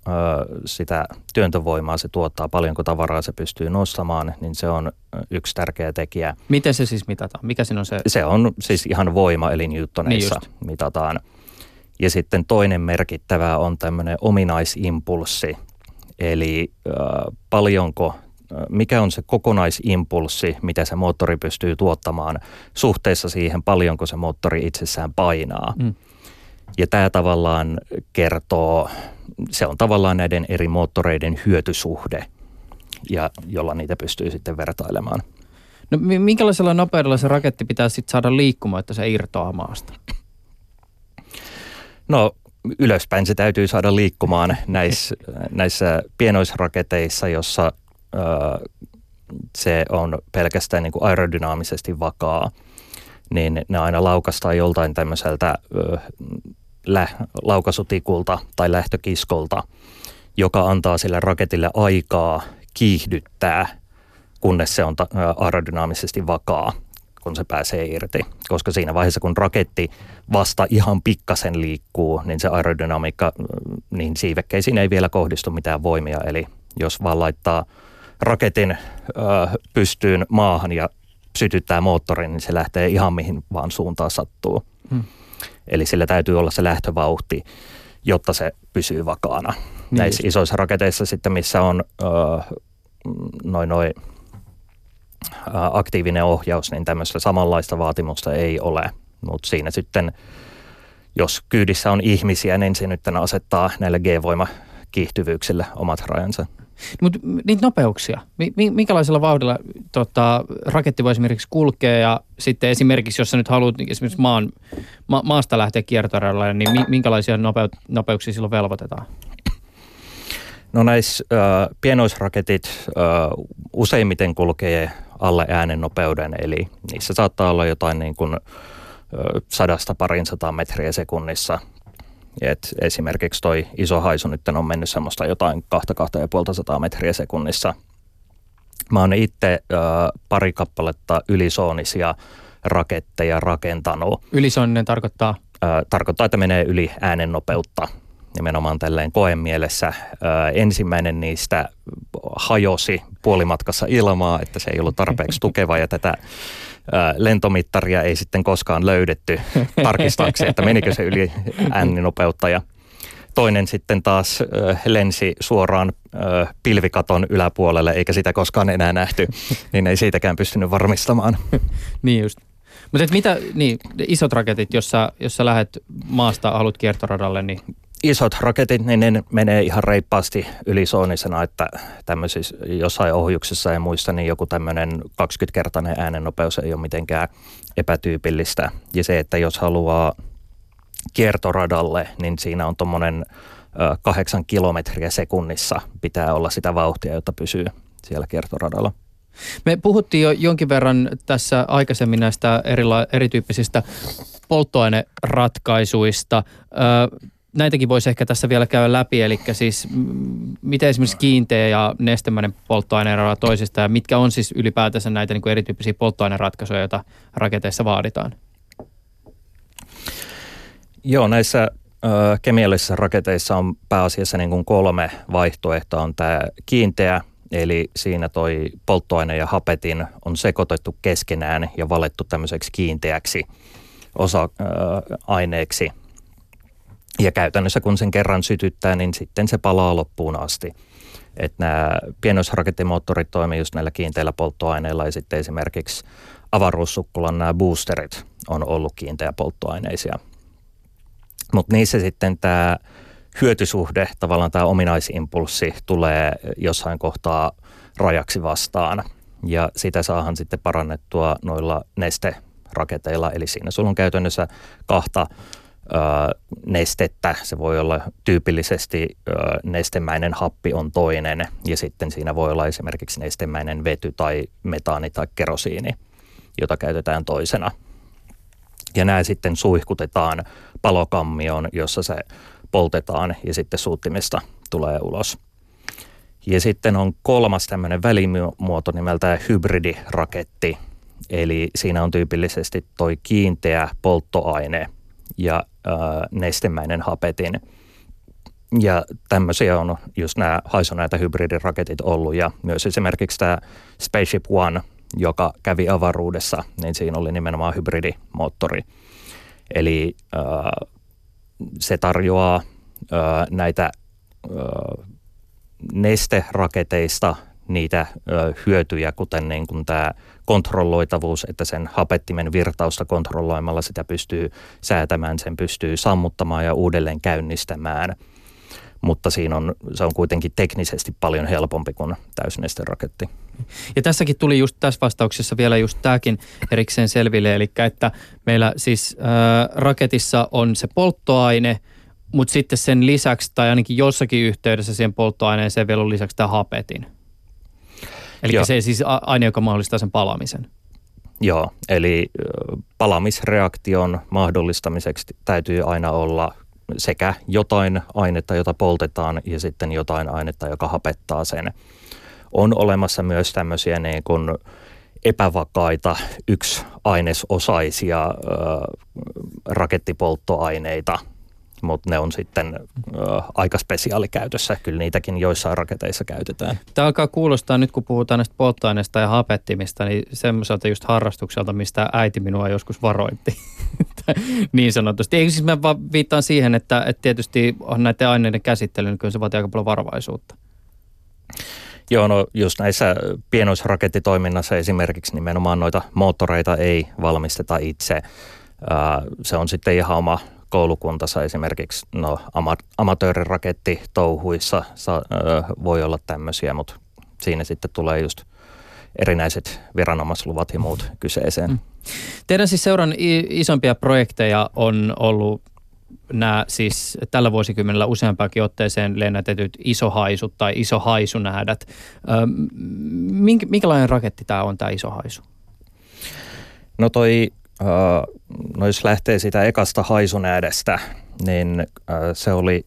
sitä työntövoimaa se tuottaa, paljonko tavaraa se pystyy nostamaan, niin se on yksi tärkeä tekijä. Miten se siis mitataan? Mikä siinä on se? Se on siis ihan voima, eli Newtoneissa niin mitataan. Ja sitten toinen merkittävä on tämmöinen ominaisimpulssi, eli paljonko mikä on se kokonaisimpulssi, mitä se moottori pystyy tuottamaan suhteessa siihen, paljonko se moottori itsessään painaa. Mm. Ja tämä tavallaan kertoo, se on tavallaan näiden eri moottoreiden hyötysuhde, ja jolla niitä pystyy sitten vertailemaan. No minkälaisella nopeudella se raketti pitää sitten saada liikkumaan, että se irtoaa maasta? No ylöspäin se täytyy saada liikkumaan näissä, näissä pienoisraketeissa, jossa se on pelkästään niin kuin aerodynaamisesti vakaa, niin ne aina laukastaa joltain tämmöiseltä lä- laukasutikulta tai lähtökiskolta, joka antaa sille raketille aikaa kiihdyttää, kunnes se on ta- aerodynaamisesti vakaa, kun se pääsee irti. Koska siinä vaiheessa, kun raketti vasta ihan pikkasen liikkuu, niin se aerodynamiikka, niin siivekkeisiin ei vielä kohdistu mitään voimia. Eli jos vaan laittaa raketin ö, pystyyn maahan ja sytyttää moottorin, niin se lähtee ihan mihin vaan suuntaan sattuu. Hmm. Eli sillä täytyy olla se lähtövauhti, jotta se pysyy vakaana. Niin Näissä just. isoissa raketeissa sitten, missä on ö, noin noin aktiivinen ohjaus, niin tämmöistä samanlaista vaatimusta ei ole. Mutta siinä sitten, jos kyydissä on ihmisiä, niin se nyt asettaa näille G-voima kiihtyvyyksille omat rajansa. Mutta niitä nopeuksia, minkälaisella vauhdilla tota, raketti voi esimerkiksi kulkea ja sitten esimerkiksi, jos sä nyt haluat esimerkiksi maan, ma, maasta lähteä kiertoradalle, niin minkälaisia nopeut, nopeuksia silloin velvoitetaan? No näissä äh, pienoisraketit äh, useimmiten kulkee alle äänen nopeuden, eli niissä saattaa olla jotain niin kuin, äh, sadasta parin sataa metriä sekunnissa et esimerkiksi toi iso haisu nyt on mennyt semmoista jotain 2-2,5 metriä sekunnissa. Mä oon itse pari kappaletta ylisoonisia raketteja rakentanut. Ylisooninen tarkoittaa? Äh, tarkoittaa, että menee yli äänen nopeutta nimenomaan tälleen koemielessä. Äh, ensimmäinen niistä hajosi puolimatkassa ilmaa, että se ei ollut tarpeeksi tukeva ja tätä lentomittaria ei sitten koskaan löydetty tarkistaakseen, että menikö se yli ääninopeutta. Ja toinen sitten taas lensi suoraan pilvikaton yläpuolelle, eikä sitä koskaan enää nähty, niin ei siitäkään pystynyt varmistamaan. niin just. Mutta mitä, niin, isot raketit, jos sä, jos sä lähdet maasta, haluat kiertoradalle, niin isot raketit, niin ne menee ihan reippaasti ylisoonisena, että tämmöisissä jossain ohjuksessa ja muissa, niin joku tämmöinen 20-kertainen äänennopeus ei ole mitenkään epätyypillistä. Ja se, että jos haluaa kiertoradalle, niin siinä on tuommoinen kahdeksan kilometriä sekunnissa pitää olla sitä vauhtia, jotta pysyy siellä kiertoradalla. Me puhuttiin jo jonkin verran tässä aikaisemmin näistä erila- erityyppisistä polttoaineratkaisuista näitäkin voisi ehkä tässä vielä käydä läpi, eli siis miten esimerkiksi kiinteä ja nestemäinen polttoaine eroaa toisista ja mitkä on siis ylipäätänsä näitä niin kuin erityyppisiä polttoaineratkaisuja, joita raketeissa vaaditaan? Joo, näissä ö, kemiallisissa raketeissa on pääasiassa niin kuin kolme vaihtoehtoa. On tämä kiinteä, eli siinä toi polttoaine ja hapetin on sekoitettu keskenään ja valettu tämmöiseksi kiinteäksi osa-aineeksi – ja käytännössä kun sen kerran sytyttää, niin sitten se palaa loppuun asti. Että nämä pienoisrakettimoottorit toimii just näillä kiinteillä polttoaineilla ja sitten esimerkiksi avaruussukkulan nämä boosterit on ollut polttoaineisia. Mutta niissä sitten tämä hyötysuhde, tavallaan tämä ominaisimpulssi tulee jossain kohtaa rajaksi vastaan. Ja sitä saahan sitten parannettua noilla nesteraketeilla, eli siinä sulla on käytännössä kahta nestettä. Se voi olla tyypillisesti nestemäinen happi on toinen ja sitten siinä voi olla esimerkiksi nestemäinen vety tai metaani tai kerosiini, jota käytetään toisena. Ja nämä sitten suihkutetaan palokammioon, jossa se poltetaan ja sitten suuttimista tulee ulos. Ja sitten on kolmas tämmöinen välimuoto nimeltään hybridiraketti. Eli siinä on tyypillisesti toi kiinteä polttoaine ja äh, nestemäinen hapetin. Ja tämmöisiä on just nämä haisonäitä hybridiraketit ollut ja myös esimerkiksi tämä Spaceship One, joka kävi avaruudessa, niin siinä oli nimenomaan hybridimoottori. Eli äh, se tarjoaa äh, näitä äh, nesteraketeista niitä hyötyjä, kuten niin kuin tämä kontrolloitavuus, että sen hapettimen virtausta kontrolloimalla sitä pystyy säätämään, sen pystyy sammuttamaan ja uudelleen käynnistämään. Mutta siinä on, se on kuitenkin teknisesti paljon helpompi kuin täysnesteraketti. Ja tässäkin tuli just tässä vastauksessa vielä just tämäkin erikseen selville, eli että meillä siis äh, raketissa on se polttoaine – mutta sitten sen lisäksi, tai ainakin jossakin yhteydessä siihen polttoaineeseen vielä on lisäksi tämä hapetin. Eli se siis aine, joka mahdollistaa sen palamisen. Joo, eli palamisreaktion mahdollistamiseksi täytyy aina olla sekä jotain ainetta, jota poltetaan, ja sitten jotain ainetta, joka hapettaa sen. On olemassa myös tämmöisiä niin kuin epävakaita yksi ainesosaisia ö, rakettipolttoaineita – mutta ne on sitten ö, aika spesiaalikäytössä. Kyllä niitäkin joissain raketeissa käytetään. Tämä alkaa kuulostaa nyt, kun puhutaan näistä polttoaineista ja hapettimista, niin semmoiselta just harrastukselta, mistä äiti minua joskus varoitti. niin sanotusti. Eikö siis mä vaan viittaan siihen, että, että tietysti on näiden aineiden käsittely, niin kyllä se vaatii aika paljon varovaisuutta. Joo, no just näissä pienoisrakettitoiminnassa esimerkiksi nimenomaan noita moottoreita ei valmisteta itse. Se on sitten ihan oma koulukuntansa esimerkiksi no, ama, amatööriraketti touhuissa sa, ö, voi olla tämmöisiä, mutta siinä sitten tulee just erinäiset viranomaisluvat ja muut kyseeseen. Mm. Teidän siis seuran isompia projekteja on ollut nämä siis tällä vuosikymmenellä useampaakin otteeseen lennätetyt isohaisut tai isohaisunähdät. Minkä, minkälainen raketti tämä on tämä isohaisu? No toi no jos lähtee sitä ekasta haisunäädestä, niin se oli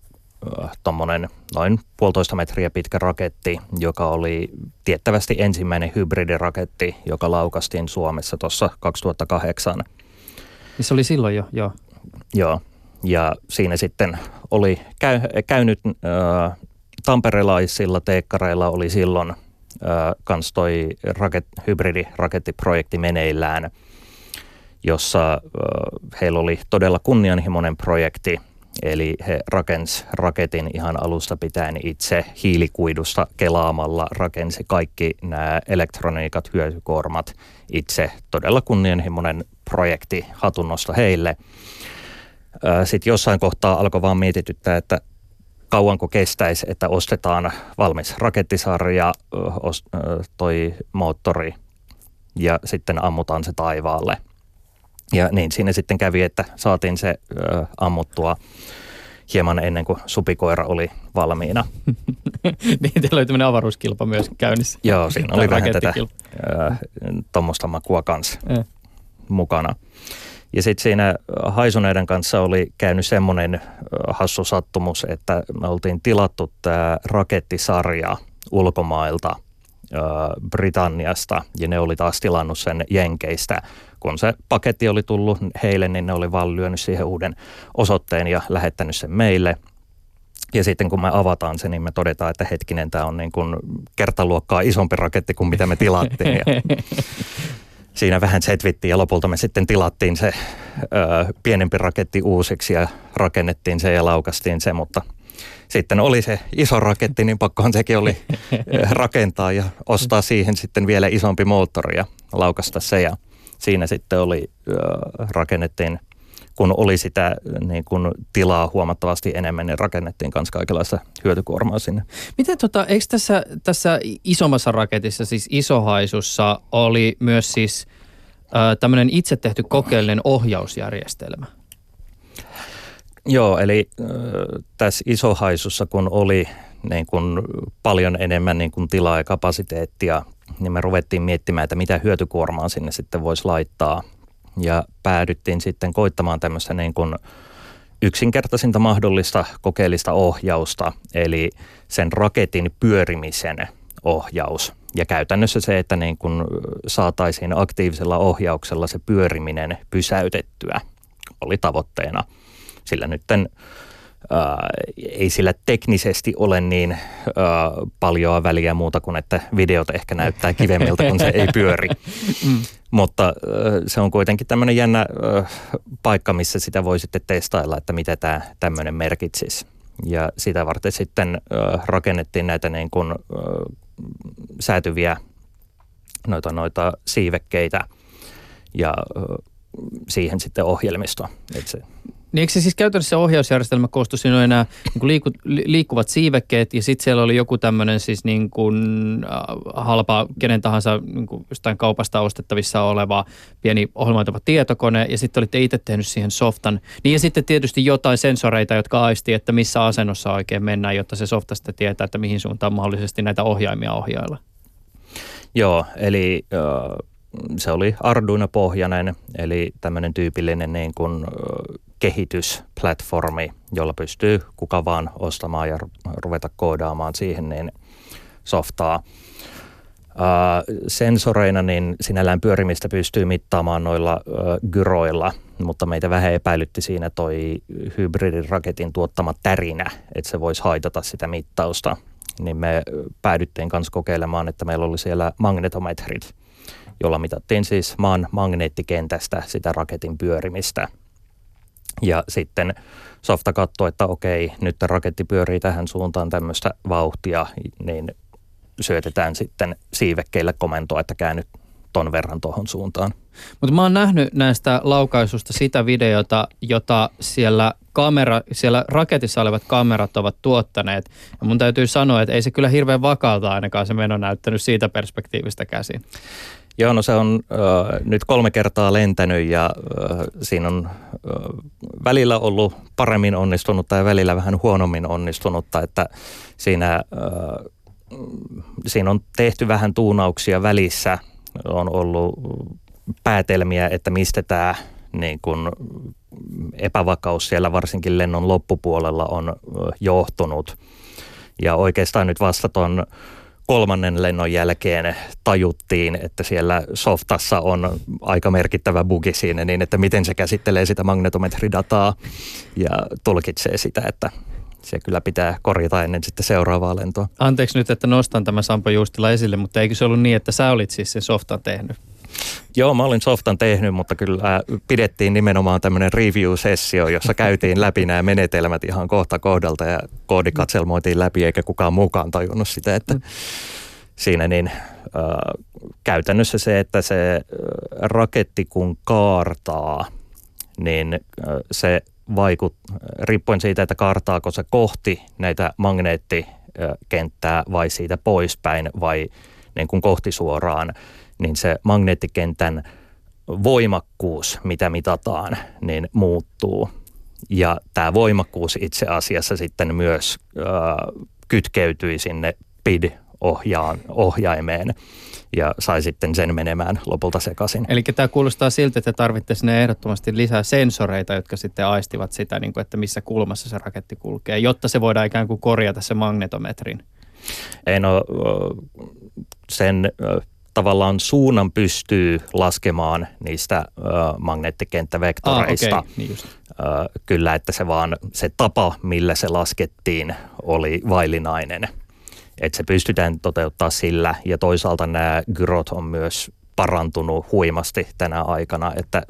tuommoinen noin puolitoista metriä pitkä raketti, joka oli tiettävästi ensimmäinen hybridiraketti, joka laukastiin Suomessa tuossa 2008. Niin se oli silloin jo, joo. Joo, ja siinä sitten oli käy, käynyt äh, tamperelaisilla teekkareilla oli silloin äh, kans toi raket, hybridirakettiprojekti meneillään – jossa heillä oli todella kunnianhimoinen projekti, eli he rakens raketin ihan alusta pitäen itse hiilikuidusta kelaamalla, rakensi kaikki nämä elektroniikat, hyötykormat itse. Todella kunnianhimoinen projekti hatunnosta heille. Sitten jossain kohtaa alkoi vaan mietityttää, että kauanko kestäisi, että ostetaan valmis rakettisarja, toi moottori ja sitten ammutaan se taivaalle – ja niin siinä sitten kävi, että saatiin se ö, ammuttua hieman ennen kuin supikoira oli valmiina. niin, teillä oli tämmöinen avaruuskilpa myös käynnissä. Joo, siinä oli vähän tätä tuommoista makua kanssa mukana. Ja sitten siinä haisuneiden kanssa oli käynyt semmoinen hassu sattumus, että me oltiin tilattu tämä rakettisarja ulkomailta Britanniasta ja ne oli taas tilannut sen Jenkeistä kun se paketti oli tullut heille, niin ne oli vaan lyönyt siihen uuden osoitteen ja lähettänyt sen meille. Ja sitten kun me avataan se, niin me todetaan, että hetkinen, tämä on niin kuin kertaluokkaa isompi raketti kuin mitä me tilattiin. Ja siinä vähän setvittiin ja lopulta me sitten tilattiin se ö, pienempi raketti uusiksi ja rakennettiin se ja laukastiin se, mutta sitten oli se iso raketti, niin pakkohan sekin oli rakentaa ja ostaa siihen sitten vielä isompi moottori ja laukasta se ja siinä sitten oli, rakennettiin, kun oli sitä niin kun tilaa huomattavasti enemmän, niin rakennettiin myös kaikenlaista hyötykuormaa sinne. Miten tota, eikö tässä, tässä isommassa raketissa, siis isohaisussa, oli myös siis tämmöinen itse tehty kokeellinen ohjausjärjestelmä? Joo, eli äh, tässä isohaisussa kun oli niin kun paljon enemmän niin kun tilaa ja kapasiteettia niin me ruvettiin miettimään, että mitä hyötykuormaa sinne sitten voisi laittaa. ja päädyttiin sitten koittamaan tämmöistä niin kuin yksinkertaisinta mahdollista kokeellista ohjausta, eli sen raketin pyörimisen ohjaus. Ja käytännössä se, että niin kun saataisiin aktiivisella ohjauksella se pyöriminen pysäytettyä, oli tavoitteena. Sillä nytten ää, ei sillä teknisesti ole niin ää, paljon väliä muuta kuin, että videot ehkä näyttää kivemmiltä, kun se ei pyöri. Mm. Mutta ää, se on kuitenkin tämmöinen jännä ää, paikka, missä sitä voi sitten testailla, että mitä tämä tämmöinen merkitsisi. Ja sitä varten sitten ää, rakennettiin näitä niin kuin, ää, säätyviä noita, noita siivekkeitä ja ää, siihen sitten ohjelmisto. Että se niin eikö se siis käytännössä ohjausjärjestelmä koostu, siinä nämä niin kuin liiku, liikkuvat siivekkeet ja sitten siellä oli joku tämmöinen siis niin kuin, äh, halpa, kenen tahansa niin kuin jostain kaupasta ostettavissa oleva pieni ohjelmoitava tietokone ja sitten olitte itse tehnyt siihen softan. Niin ja sitten tietysti jotain sensoreita, jotka aisti, että missä asennossa oikein mennään, jotta se softa sitten tietää, että mihin suuntaan mahdollisesti näitä ohjaimia ohjailla. Joo, eli... Se oli Arduino-pohjainen, eli tämmöinen tyypillinen niin kuin kehitysplatformi, jolla pystyy kuka vaan ostamaan ja ruveta koodaamaan siihen niin softaa. Uh, sensoreina niin sinällään pyörimistä pystyy mittaamaan noilla uh, gyroilla, mutta meitä vähän epäilytti siinä toi hybridiraketin tuottama tärinä, että se voisi haitata sitä mittausta. Niin me päädyttiin kanssa kokeilemaan, että meillä oli siellä magnetometrit, jolla mitattiin siis maan magneettikentästä sitä raketin pyörimistä – ja sitten softa katsoi, että okei, nyt raketti pyörii tähän suuntaan tämmöistä vauhtia, niin syötetään sitten siivekkeille komentoa, että käännyt ton verran tuohon suuntaan. Mutta mä oon nähnyt näistä laukaisusta sitä videota, jota siellä, kamera, siellä raketissa olevat kamerat ovat tuottaneet. Ja mun täytyy sanoa, että ei se kyllä hirveän vakaalta ainakaan se meno näyttänyt siitä perspektiivistä käsin. Joo, no se on äh, nyt kolme kertaa lentänyt ja äh, siinä on äh, välillä ollut paremmin onnistunutta ja välillä vähän huonommin onnistunutta, että siinä, äh, siinä on tehty vähän tuunauksia välissä, on ollut päätelmiä, että mistä tämä niin kun epävakaus siellä varsinkin lennon loppupuolella on johtunut. Ja oikeastaan nyt vasta tuon kolmannen lennon jälkeen tajuttiin, että siellä softassa on aika merkittävä bugi siinä, niin että miten se käsittelee sitä magnetometridataa ja tulkitsee sitä, että se kyllä pitää korjata ennen sitten seuraavaa lentoa. Anteeksi nyt, että nostan tämä Sampo Juustila esille, mutta eikö se ollut niin, että sä olit siis sen softan tehnyt? Joo, mä olin softan tehnyt, mutta kyllä pidettiin nimenomaan tämmöinen review-sessio, jossa käytiin läpi nämä menetelmät ihan kohta kohdalta ja koodikatselmoitiin läpi, eikä kukaan mukaan tajunnut sitä, että siinä niin äh, käytännössä se, että se raketti kun kaartaa, niin äh, se vaikut, riippuen siitä, että kaartaako se kohti näitä magneettikenttää vai siitä poispäin vai niin kuin kohti suoraan, niin se magneettikentän voimakkuus, mitä mitataan, niin muuttuu. Ja tämä voimakkuus itse asiassa sitten myös äh, kytkeytyi sinne PID-ohjaimeen ja sai sitten sen menemään lopulta sekaisin. Eli tämä kuulostaa siltä, että tarvitte sinne ehdottomasti lisää sensoreita, jotka sitten aistivat sitä, niin kuin, että missä kulmassa se raketti kulkee, jotta se voidaan ikään kuin korjata se magnetometrin. Ei no, sen tavallaan suunnan pystyy laskemaan niistä ö, magneettikenttävektoreista. Ah, okay. niin just. Ö, kyllä, että se vaan se tapa, millä se laskettiin, oli vaillinainen. Että se pystytään toteuttaa sillä ja toisaalta nämä gyrot on myös parantunut huimasti tänä aikana, että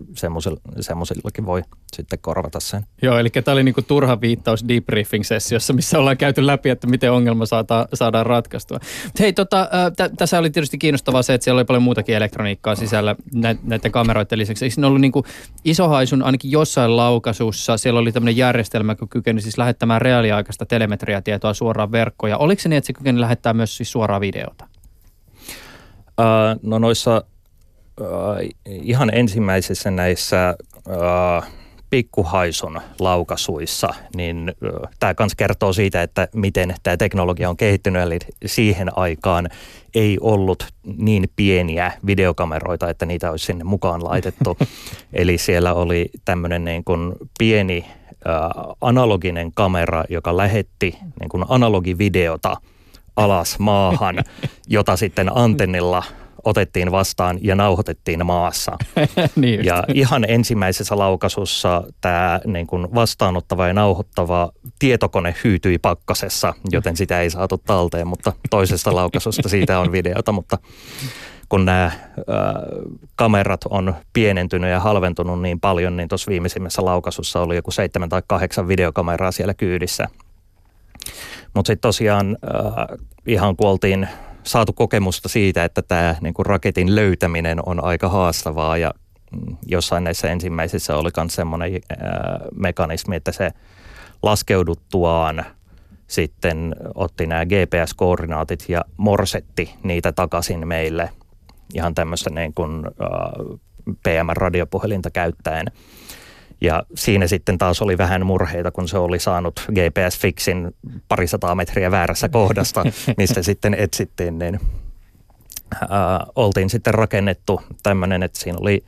semmoisillakin voi sitten korvata sen. Joo, eli tämä oli niinku turha viittaus debriefing-sessiossa, missä ollaan käyty läpi, että miten ongelma saada, saadaan ratkaistua. Mut hei, tota, t- tässä oli tietysti kiinnostavaa se, että siellä oli paljon muutakin elektroniikkaa sisällä nä- näiden kameroiden lisäksi. Eikö siinä ollut niinku isohaisun ainakin jossain laukaisussa, siellä oli tämmöinen järjestelmä, joka kykeni siis lähettämään reaaliaikaista telemetriatietoa suoraan verkkoon. Ja oliko se niin, että se kykeni lähettää myös siis suoraa videota? No noissa ihan ensimmäisissä näissä uh, pikkuhaisun laukasuissa, niin tämä kans kertoo siitä, että miten tämä teknologia on kehittynyt. Eli siihen aikaan ei ollut niin pieniä videokameroita, että niitä olisi sinne mukaan laitettu. Eli siellä oli tämmöinen niin kuin pieni analoginen kamera, joka lähetti niin kuin analogivideota alas maahan, jota sitten antennilla otettiin vastaan ja nauhoitettiin maassa. niin ja ihan ensimmäisessä laukasussa tämä niin kuin vastaanottava ja nauhoittava tietokone hyytyi pakkasessa, joten sitä ei saatu talteen, mutta toisesta laukasusta siitä on videota, mutta kun nämä äh, kamerat on pienentynyt ja halventunut niin paljon, niin tuossa viimeisimmässä laukasussa oli joku seitsemän tai kahdeksan videokameraa siellä kyydissä. Mutta sitten tosiaan äh, ihan kuoltiin saatu kokemusta siitä, että tämä niin kuin raketin löytäminen on aika haastavaa ja mm, jossain näissä ensimmäisissä oli myös semmoinen mekanismi, että se laskeuduttuaan sitten otti nämä GPS-koordinaatit ja morsetti niitä takaisin meille ihan tämmöistä niin kuin, PM-radiopuhelinta käyttäen. Ja siinä sitten taas oli vähän murheita, kun se oli saanut GPS-fiksin parisataa metriä väärässä kohdasta, mistä sitten etsittiin, niin ää, oltiin sitten rakennettu tämmöinen, että siinä oli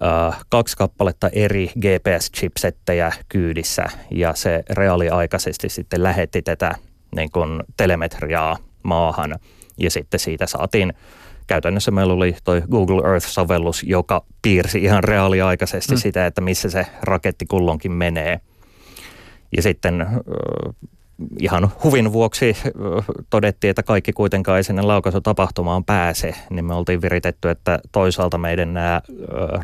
ää, kaksi kappaletta eri GPS-chipsettejä kyydissä ja se reaaliaikaisesti sitten lähetti tätä niin kuin telemetriaa maahan ja sitten siitä saatiin käytännössä meillä oli toi Google Earth-sovellus, joka piirsi ihan reaaliaikaisesti mm. sitä, että missä se raketti kulloinkin menee. Ja sitten ihan huvin vuoksi todettiin, että kaikki kuitenkaan ei sinne laukaisutapahtumaan pääse, niin me oltiin viritetty, että toisaalta meidän nämä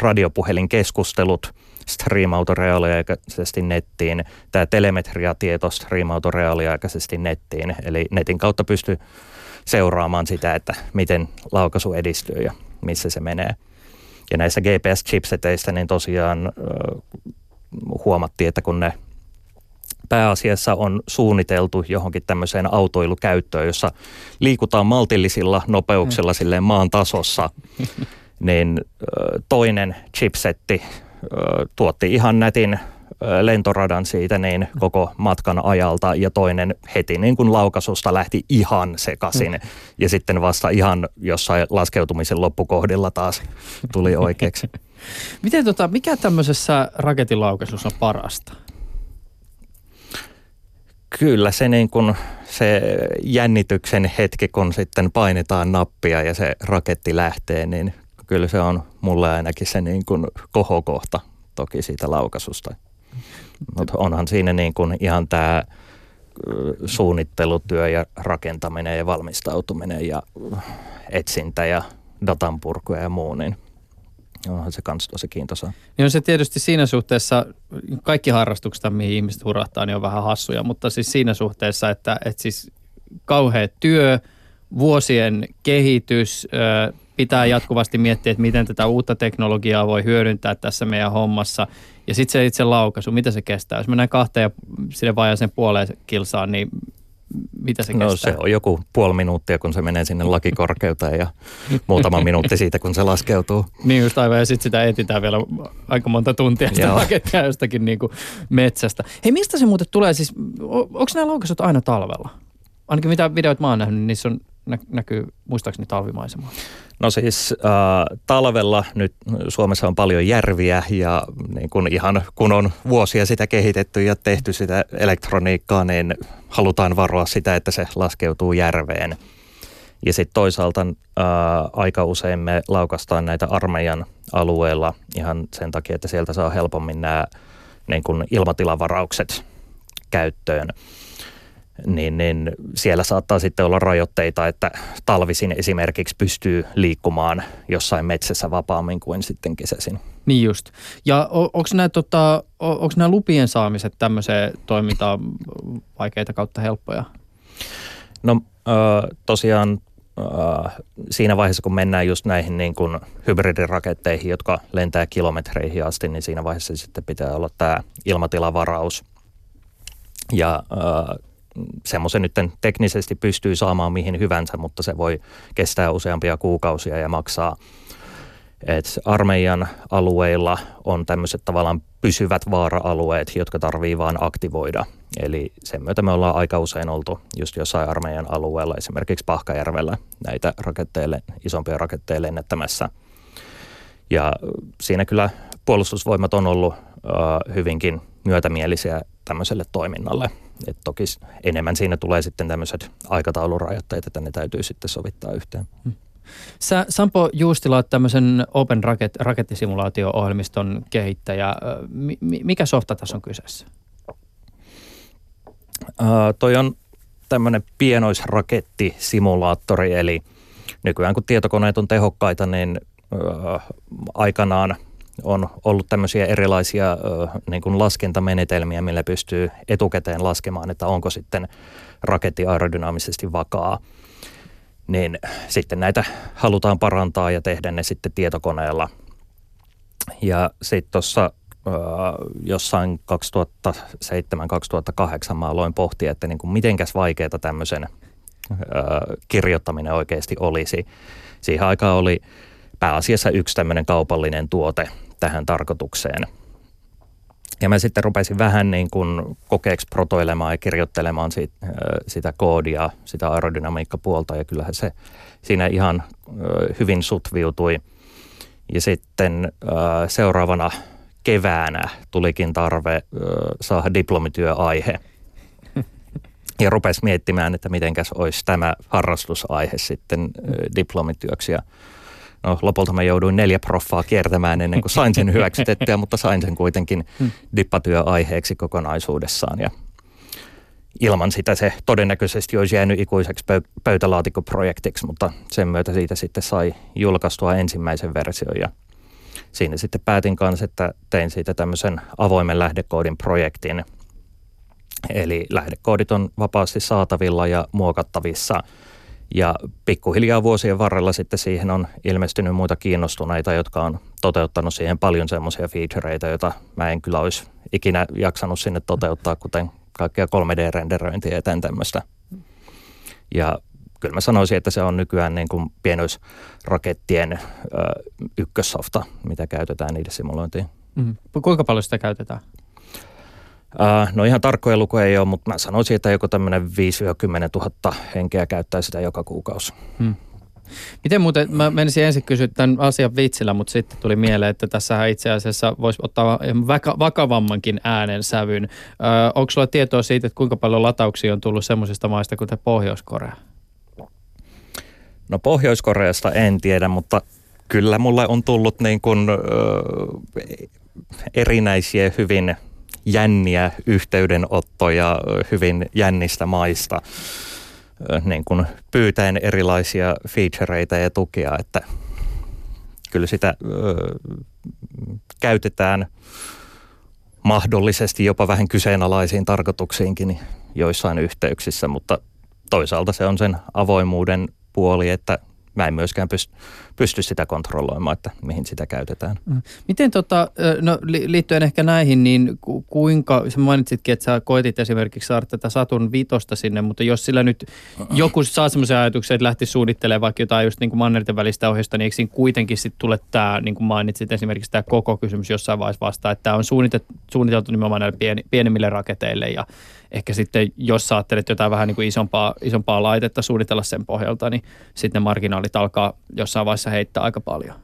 radiopuhelinkeskustelut striimautu reaaliaikaisesti nettiin, tämä telemetriatieto striimautu reaaliaikaisesti nettiin, eli netin kautta pystyy seuraamaan sitä, että miten laukaisu edistyy ja missä se menee. Ja näissä GPS-chipseteistä niin tosiaan huomattiin, että kun ne pääasiassa on suunniteltu johonkin tämmöiseen autoilukäyttöön, jossa liikutaan maltillisilla nopeuksilla silleen maan tasossa, niin toinen chipsetti tuotti ihan nätin lentoradan siitä niin koko matkan ajalta ja toinen heti niin kuin laukasusta lähti ihan sekaisin mm. ja sitten vasta ihan jossain laskeutumisen loppukohdilla taas tuli oikeaksi. Miten tota, mikä tämmöisessä raketilaukasussa on parasta? Kyllä se, niin kun, se jännityksen hetki, kun sitten painetaan nappia ja se raketti lähtee, niin kyllä se on mulle ainakin se niin kun kohokohta toki siitä laukasusta. Mutta onhan siinä niin kuin ihan tämä suunnittelutyö ja rakentaminen ja valmistautuminen ja etsintä ja datanpurku ja muu, niin onhan se kans tosi kiintoisa. Niin on se tietysti siinä suhteessa, kaikki harrastukset, mihin ihmiset hurahtaa, niin on vähän hassuja, mutta siis siinä suhteessa, että, että siis kauhea työ, vuosien kehitys, pitää jatkuvasti miettiä, että miten tätä uutta teknologiaa voi hyödyntää tässä meidän hommassa. Ja sitten se itse laukaisu, mitä se kestää? Jos mennään kahteen ja sinne vajaaseen puoleen kilsaan, niin mitä se no, kestää? No se on joku puoli minuuttia, kun se menee sinne lakikorkeuteen ja muutama minuutti siitä, kun se laskeutuu. Niin just aivan, ja sitten sitä etsitään vielä aika monta tuntia sitä rakettia jostakin niin kuin metsästä. Hei, mistä se muuten tulee? Siis, onko nämä laukaisut aina talvella? Ainakin mitä videoita mä oon nähnyt, niin niissä on näkyy muistaakseni talvimaisemaa? No siis äh, talvella nyt Suomessa on paljon järviä ja niin kun ihan kun on vuosia sitä kehitetty ja tehty sitä elektroniikkaa, niin halutaan varoa sitä, että se laskeutuu järveen. Ja sitten toisaalta äh, aika usein me laukastaan näitä armeijan alueella ihan sen takia, että sieltä saa helpommin nämä niin kun ilmatilavaraukset käyttöön niin, niin siellä saattaa sitten olla rajoitteita, että talvisin esimerkiksi pystyy liikkumaan jossain metsässä vapaammin kuin sitten kesäisin. Niin just. Ja onko nämä, tota, nämä lupien saamiset tämmöiseen toimintaan vaikeita kautta helppoja? No tosiaan siinä vaiheessa, kun mennään just näihin niin kuin hybridiraketteihin, jotka lentää kilometreihin asti, niin siinä vaiheessa sitten pitää olla tämä ilmatilavaraus. Ja semmoisen nyt teknisesti pystyy saamaan mihin hyvänsä, mutta se voi kestää useampia kuukausia ja maksaa Et armeijan alueilla on tämmöiset tavallaan pysyvät vaara-alueet, jotka tarvii vaan aktivoida. Eli sen myötä me ollaan aika usein oltu just jossain armeijan alueella, esimerkiksi Pahkajärvellä näitä raketteille, isompia raketteja lennettämässä. Ja siinä kyllä puolustusvoimat on ollut uh, hyvinkin myötämielisiä tämmöiselle toiminnalle. Et toki enemmän siinä tulee sitten tämmöiset aikataulurajoitteet, että ne täytyy sitten sovittaa yhteen. Hmm. Sä, Sampo Juustila olet tämmöisen Open Raket, rakettisimulaatio-ohjelmiston kehittäjä. M- mikä softa tässä on kyseessä? Uh, toi on tämmöinen pienoisrakettisimulaattori, eli nykyään kun tietokoneet on tehokkaita, niin uh, aikanaan on ollut tämmöisiä erilaisia niin kuin laskentamenetelmiä, millä pystyy etukäteen laskemaan, että onko sitten raketti aerodynaamisesti vakaa – niin sitten näitä halutaan parantaa ja tehdä ne sitten tietokoneella. Ja sitten tuossa jossain 2007-2008 mä aloin pohtia, että niin kuin mitenkäs vaikeaa tämmöisen kirjoittaminen oikeasti olisi. Siihen aikaan oli pääasiassa yksi tämmöinen kaupallinen tuote tähän tarkoitukseen – ja mä sitten rupesin vähän niin kuin kokeeksi protoilemaan ja kirjoittelemaan siitä, sitä koodia, sitä aerodynamiikkapuolta ja kyllähän se siinä ihan hyvin sutviutui. Ja sitten seuraavana keväänä tulikin tarve saada diplomityöaihe. Ja rupesi miettimään, että mitenkäs olisi tämä harrastusaihe sitten diplomityöksi. Ja No lopulta mä jouduin neljä proffaa kiertämään ennen kuin sain sen hyväksytettyä, mutta sain sen kuitenkin hmm. dippatyöaiheeksi kokonaisuudessaan. Ja ilman sitä se todennäköisesti olisi jäänyt ikuiseksi pöytälaatikkoprojektiksi, mutta sen myötä siitä sitten sai julkaistua ensimmäisen version ja siinä sitten päätin kanssa, että tein siitä tämmöisen avoimen lähdekoodin projektin. Eli lähdekoodit on vapaasti saatavilla ja muokattavissa – ja pikkuhiljaa vuosien varrella sitten siihen on ilmestynyt muita kiinnostuneita, jotka on toteuttanut siihen paljon semmoisia featureita, joita mä en kyllä olisi ikinä jaksanut sinne toteuttaa, kuten kaikkea 3D-renderöintiä ja tämän tämmöistä. Ja kyllä mä sanoisin, että se on nykyään niin kuin pienoisrakettien ykkössofta, mitä käytetään niiden simulointiin. Mm. Kuinka paljon sitä käytetään? Uh, no ihan tarkkoja lukuja ei ole, mutta mä sanoisin, että joku tämmöinen 5-10 000 henkeä käyttää sitä joka kuukausi. Hmm. Miten muuten, mä menisin ensin kysyä tämän asian vitsillä, mutta sitten tuli mieleen, että tässä itse asiassa voisi ottaa vakavammankin äänen sävyn. Öö, onko sulla tietoa siitä, että kuinka paljon latauksia on tullut semmoisista maista kuten Pohjois-Korea? No Pohjois-Koreasta en tiedä, mutta kyllä mulle on tullut niin kuin, ö, erinäisiä hyvin – jänniä yhteydenottoja hyvin jännistä maista niin kuin pyytäen erilaisia featureita ja tukia, että kyllä sitä ö, käytetään mahdollisesti jopa vähän kyseenalaisiin tarkoituksiinkin joissain yhteyksissä, mutta toisaalta se on sen avoimuuden puoli, että mä en myöskään pysty, pysty sitä kontrolloimaan, että mihin sitä käytetään. Mm. Miten tota, no liittyen ehkä näihin, niin kuinka, sä mainitsitkin, että sä koetit esimerkiksi saada tätä Saturn vitosta sinne, mutta jos sillä nyt joku saa semmoisen ajatuksen, että lähti suunnittelemaan vaikka jotain just niin kuin mannerten välistä ohjausta, niin eikö siinä kuitenkin sitten tule tämä, niin kuin mainitsit esimerkiksi tämä koko kysymys jossain vaiheessa vastaan, että tämä on suunniteltu, suunniteltu nimenomaan näille pieni, pienemmille raketeille ja ehkä sitten, jos sä ajattelet jotain vähän niin kuin isompaa, isompaa laitetta suunnitella sen pohjalta, niin sitten ne marginaalit alkaa jossain vaiheessa heittää aika paljon.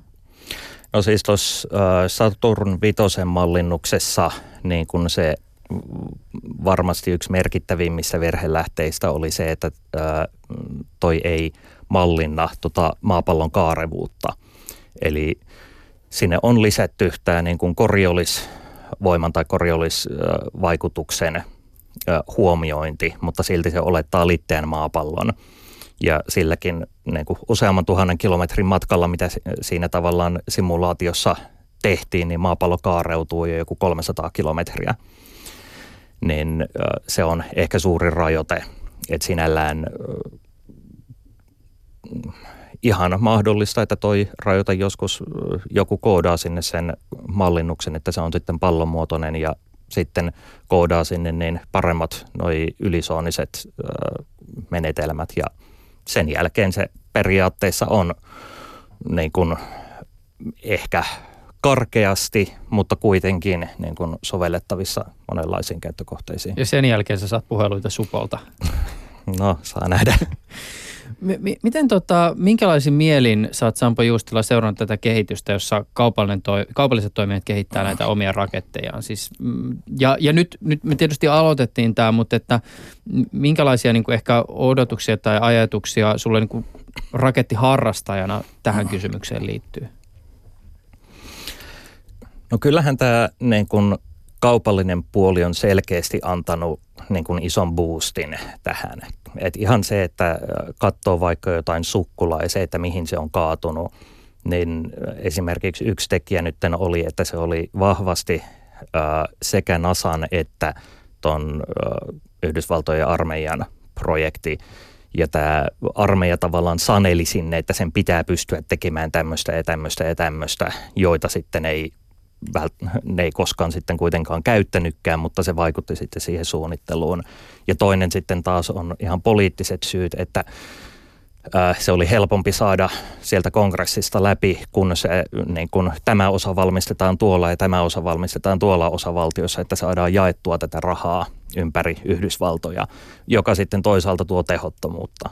No siis tuossa äh, Saturn Vitosen mallinnuksessa niin kun se varmasti yksi merkittävimmistä virhelähteistä oli se, että äh, toi ei mallinna tota maapallon kaarevuutta. Eli sinne on lisätty tämä niin kuin koriolisvoiman tai koriolisvaikutuksen huomiointi, mutta silti se olettaa litteen maapallon. Ja silläkin niin kuin useamman tuhannen kilometrin matkalla, mitä siinä tavallaan simulaatiossa tehtiin, niin maapallo kaareutuu jo joku 300 kilometriä. Niin se on ehkä suuri rajoite, että sinällään ihan mahdollista, että toi rajoite joskus joku koodaa sinne sen mallinnuksen, että se on sitten pallonmuotoinen ja sitten koodaa sinne niin paremmat noi ylisooniset ö, menetelmät ja sen jälkeen se periaatteessa on niin kuin ehkä karkeasti, mutta kuitenkin niin kuin sovellettavissa monenlaisiin käyttökohteisiin. Ja sen jälkeen sä saat puheluita supolta. No, saa nähdä. M- miten tota, minkälaisin mielin oot Sampo Juustila seurannut tätä kehitystä, jossa kaupallinen toi, kaupalliset toimijat kehittää näitä omia rakettejaan? Siis, mm, ja, ja nyt, nyt me tietysti aloitettiin tämä, mutta että minkälaisia niin kuin ehkä odotuksia tai ajatuksia sulle niin kuin rakettiharrastajana tähän kysymykseen liittyy? No kyllähän tämä niin kun kaupallinen puoli on selkeästi antanut niin kun ison boostin tähän. Et ihan se, että katsoo vaikka jotain sukkulaa ja se, että mihin se on kaatunut, niin esimerkiksi yksi tekijä nyt oli, että se oli vahvasti sekä NASAn että tuon Yhdysvaltojen armeijan projekti. Ja tämä armeija tavallaan saneli sinne, että sen pitää pystyä tekemään tämmöistä ja tämmöistä ja tämmöistä, joita sitten ei ne ei koskaan sitten kuitenkaan käyttänytkään, mutta se vaikutti sitten siihen suunnitteluun. Ja toinen sitten taas on ihan poliittiset syyt, että se oli helpompi saada sieltä kongressista läpi, kun, se, niin kun tämä osa valmistetaan tuolla ja tämä osa valmistetaan tuolla osavaltiossa, että saadaan jaettua tätä rahaa ympäri Yhdysvaltoja, joka sitten toisaalta tuo tehottomuutta.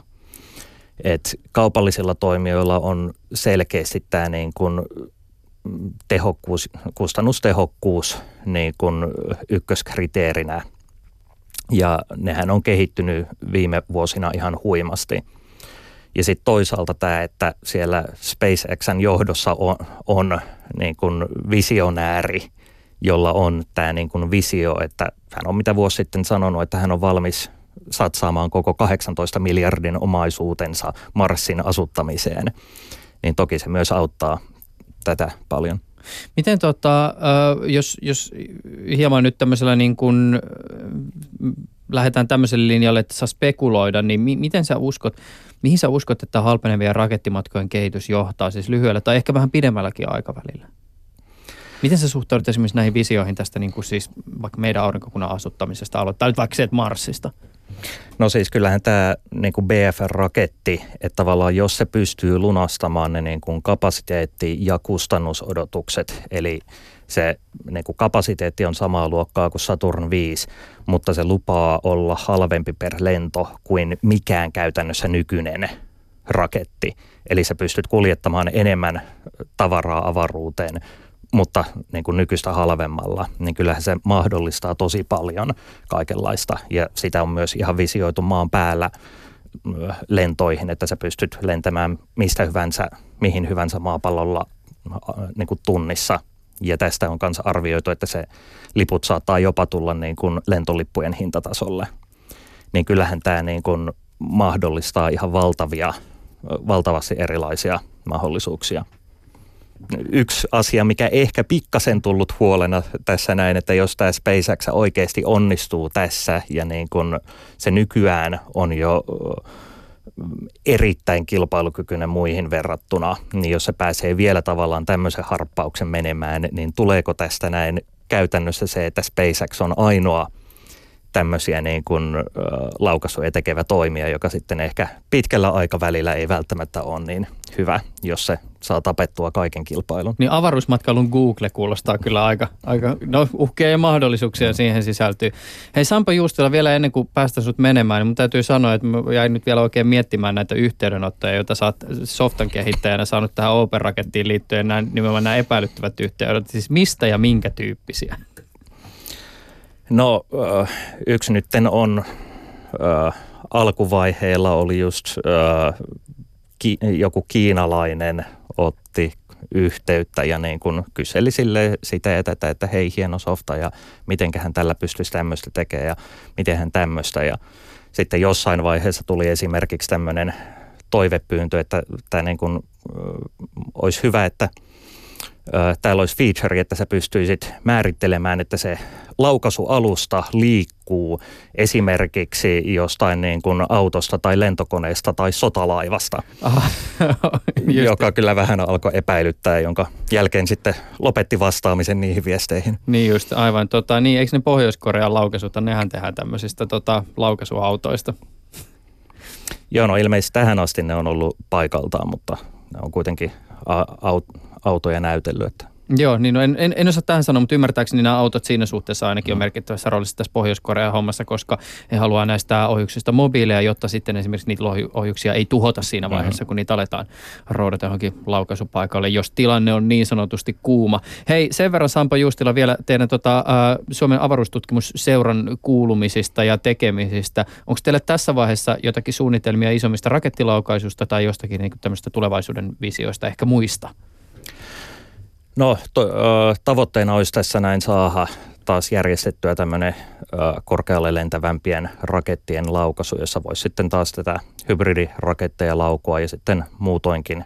Et kaupallisilla toimijoilla on selkeästi tämä niin kun tehokkuus, kustannustehokkuus niin kuin ykköskriteerinä. Ja nehän on kehittynyt viime vuosina ihan huimasti. Ja sitten toisaalta tämä, että siellä SpaceXn johdossa on, on niin kuin visionääri, jolla on tämä niin kuin visio, että hän on mitä vuosi sitten sanonut, että hän on valmis satsaamaan koko 18 miljardin omaisuutensa Marsin asuttamiseen. Niin toki se myös auttaa tätä paljon. Miten tota, jos, jos hieman nyt tämmöisellä niin kuin, lähdetään tämmöiselle linjalle, että saa spekuloida, niin mi- miten sä uskot, mihin sä uskot, että halpenevien rakettimatkojen kehitys johtaa siis lyhyellä tai ehkä vähän pidemmälläkin aikavälillä? Miten sä suhtaudut esimerkiksi näihin visioihin tästä niin kuin siis vaikka meidän aurinkokunnan asuttamisesta aloittaa nyt vaikka se, että Marsista? No siis kyllähän tämä niin kuin BFR-raketti, että tavallaan jos se pystyy lunastamaan ne niin kuin kapasiteetti- ja kustannusodotukset, eli se niin kuin kapasiteetti on samaa luokkaa kuin Saturn 5, mutta se lupaa olla halvempi per lento kuin mikään käytännössä nykyinen raketti. Eli sä pystyt kuljettamaan enemmän tavaraa avaruuteen mutta niin kuin nykyistä halvemmalla, niin kyllähän se mahdollistaa tosi paljon kaikenlaista. Ja sitä on myös ihan visioitu maan päällä lentoihin, että sä pystyt lentämään mistä hyvänsä, mihin hyvänsä maapallolla niin kuin tunnissa. Ja tästä on myös arvioitu, että se liput saattaa jopa tulla niin kuin lentolippujen hintatasolle. Niin kyllähän tämä niin kuin mahdollistaa ihan valtavia, valtavasti erilaisia mahdollisuuksia yksi asia, mikä ehkä pikkasen tullut huolena tässä näin, että jos tämä SpaceX oikeasti onnistuu tässä ja niin kun se nykyään on jo erittäin kilpailukykyinen muihin verrattuna, niin jos se pääsee vielä tavallaan tämmöisen harppauksen menemään, niin tuleeko tästä näin käytännössä se, että SpaceX on ainoa – tämmöisiä niin kuin, laukaisuja tekevä toimija, joka sitten ehkä pitkällä aikavälillä ei välttämättä ole niin hyvä, jos se saa tapettua kaiken kilpailun. Niin avaruusmatkailun Google kuulostaa kyllä aika, aika no uhkia ja mahdollisuuksia siihen sisältyy. Hei Sampo Juustila, vielä ennen kuin päästä sut menemään, niin mun täytyy sanoa, että mä jäin nyt vielä oikein miettimään näitä yhteydenottoja, joita sä oot softan kehittäjänä saanut tähän Open-rakettiin liittyen, nämä, nimenomaan nämä epäilyttävät yhteydet. Siis mistä ja minkä tyyppisiä? No yksi nytten on alkuvaiheella oli just ki, joku kiinalainen otti yhteyttä ja niin kuin kyseli sille sitä ja tätä, että hei hieno softa ja mitenköhän tällä pystyisi tämmöistä tekemään ja mitenhän tämmöistä. Ja sitten jossain vaiheessa tuli esimerkiksi tämmöinen toivepyyntö, että tämä niin kuin, olisi hyvä, että – täällä olisi feature, että sä pystyisit määrittelemään, että se laukaisualusta liikkuu esimerkiksi jostain niin kuin autosta tai lentokoneesta tai sotalaivasta, Aha, joka kyllä vähän alkoi epäilyttää, jonka jälkeen sitten lopetti vastaamisen niihin viesteihin. Niin just, aivan. Tota, niin, eikö ne Pohjois-Korean laukaisuta, nehän tehdään tämmöisistä tota, laukaisuautoista? Joo, no ilmeisesti tähän asti ne on ollut paikaltaan, mutta ne on kuitenkin autoja näytellyt. Että Joo, niin no en, en, en osaa tähän sanoa, mutta ymmärtääkseni nämä autot siinä suhteessa ainakin on merkittävässä roolissa tässä Pohjois-Korean hommassa, koska he haluaa näistä ohjuksista mobiileja, jotta sitten esimerkiksi niitä ohjuksia ei tuhota siinä vaiheessa, mm-hmm. kun niitä aletaan roudata johonkin laukaisupaikalle, jos tilanne on niin sanotusti kuuma. Hei, sen verran Sampo Juustila vielä teidän tota, äh, Suomen avaruustutkimusseuran kuulumisista ja tekemisistä. Onko teillä tässä vaiheessa jotakin suunnitelmia isommista rakettilaukaisusta tai jostakin niin tämmöistä tulevaisuuden visioista, ehkä muista? No to, tavoitteena olisi tässä näin saada taas järjestettyä tämmöinen korkealle lentävämpien rakettien laukaisu, jossa voisi sitten taas tätä hybridiraketteja laukua ja sitten muutoinkin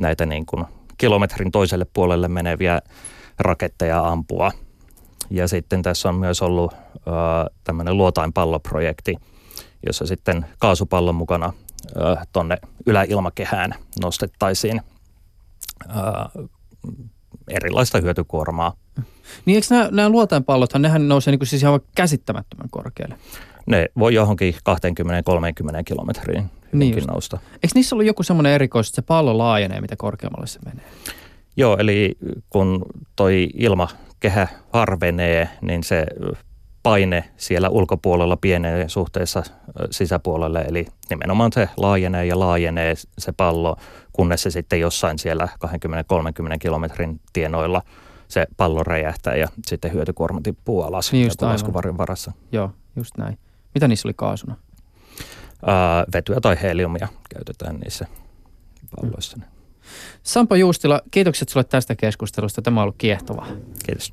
näitä niin kuin kilometrin toiselle puolelle meneviä raketteja ampua. Ja sitten tässä on myös ollut tämmöinen luotainpalloprojekti, jossa sitten kaasupallon mukana tonne yläilmakehään nostettaisiin erilaista hyötykuormaa. Niin eikö nämä, nämä luotainpallothan, nehän nousee niin kuin siis ihan käsittämättömän korkealle? Ne voi johonkin 20-30 kilometriin niin nousta. Eikö niissä ollut joku semmoinen erikois, että se pallo laajenee, mitä korkeammalle se menee? Joo, eli kun toi ilmakehä harvenee, niin se paine siellä ulkopuolella pienee suhteessa sisäpuolelle, eli nimenomaan se laajenee ja laajenee se pallo, kunnes se sitten jossain siellä 20-30 kilometrin tienoilla se pallo räjähtää ja sitten hyötykuorma tippuu alas niin just varassa. Joo, just näin. Mitä niissä oli kaasuna? Ää, vetyä tai heliumia käytetään niissä palloissa. Mm. Sampo Juustila, kiitokset sinulle tästä keskustelusta. Tämä on ollut kiehtovaa. Kiitos.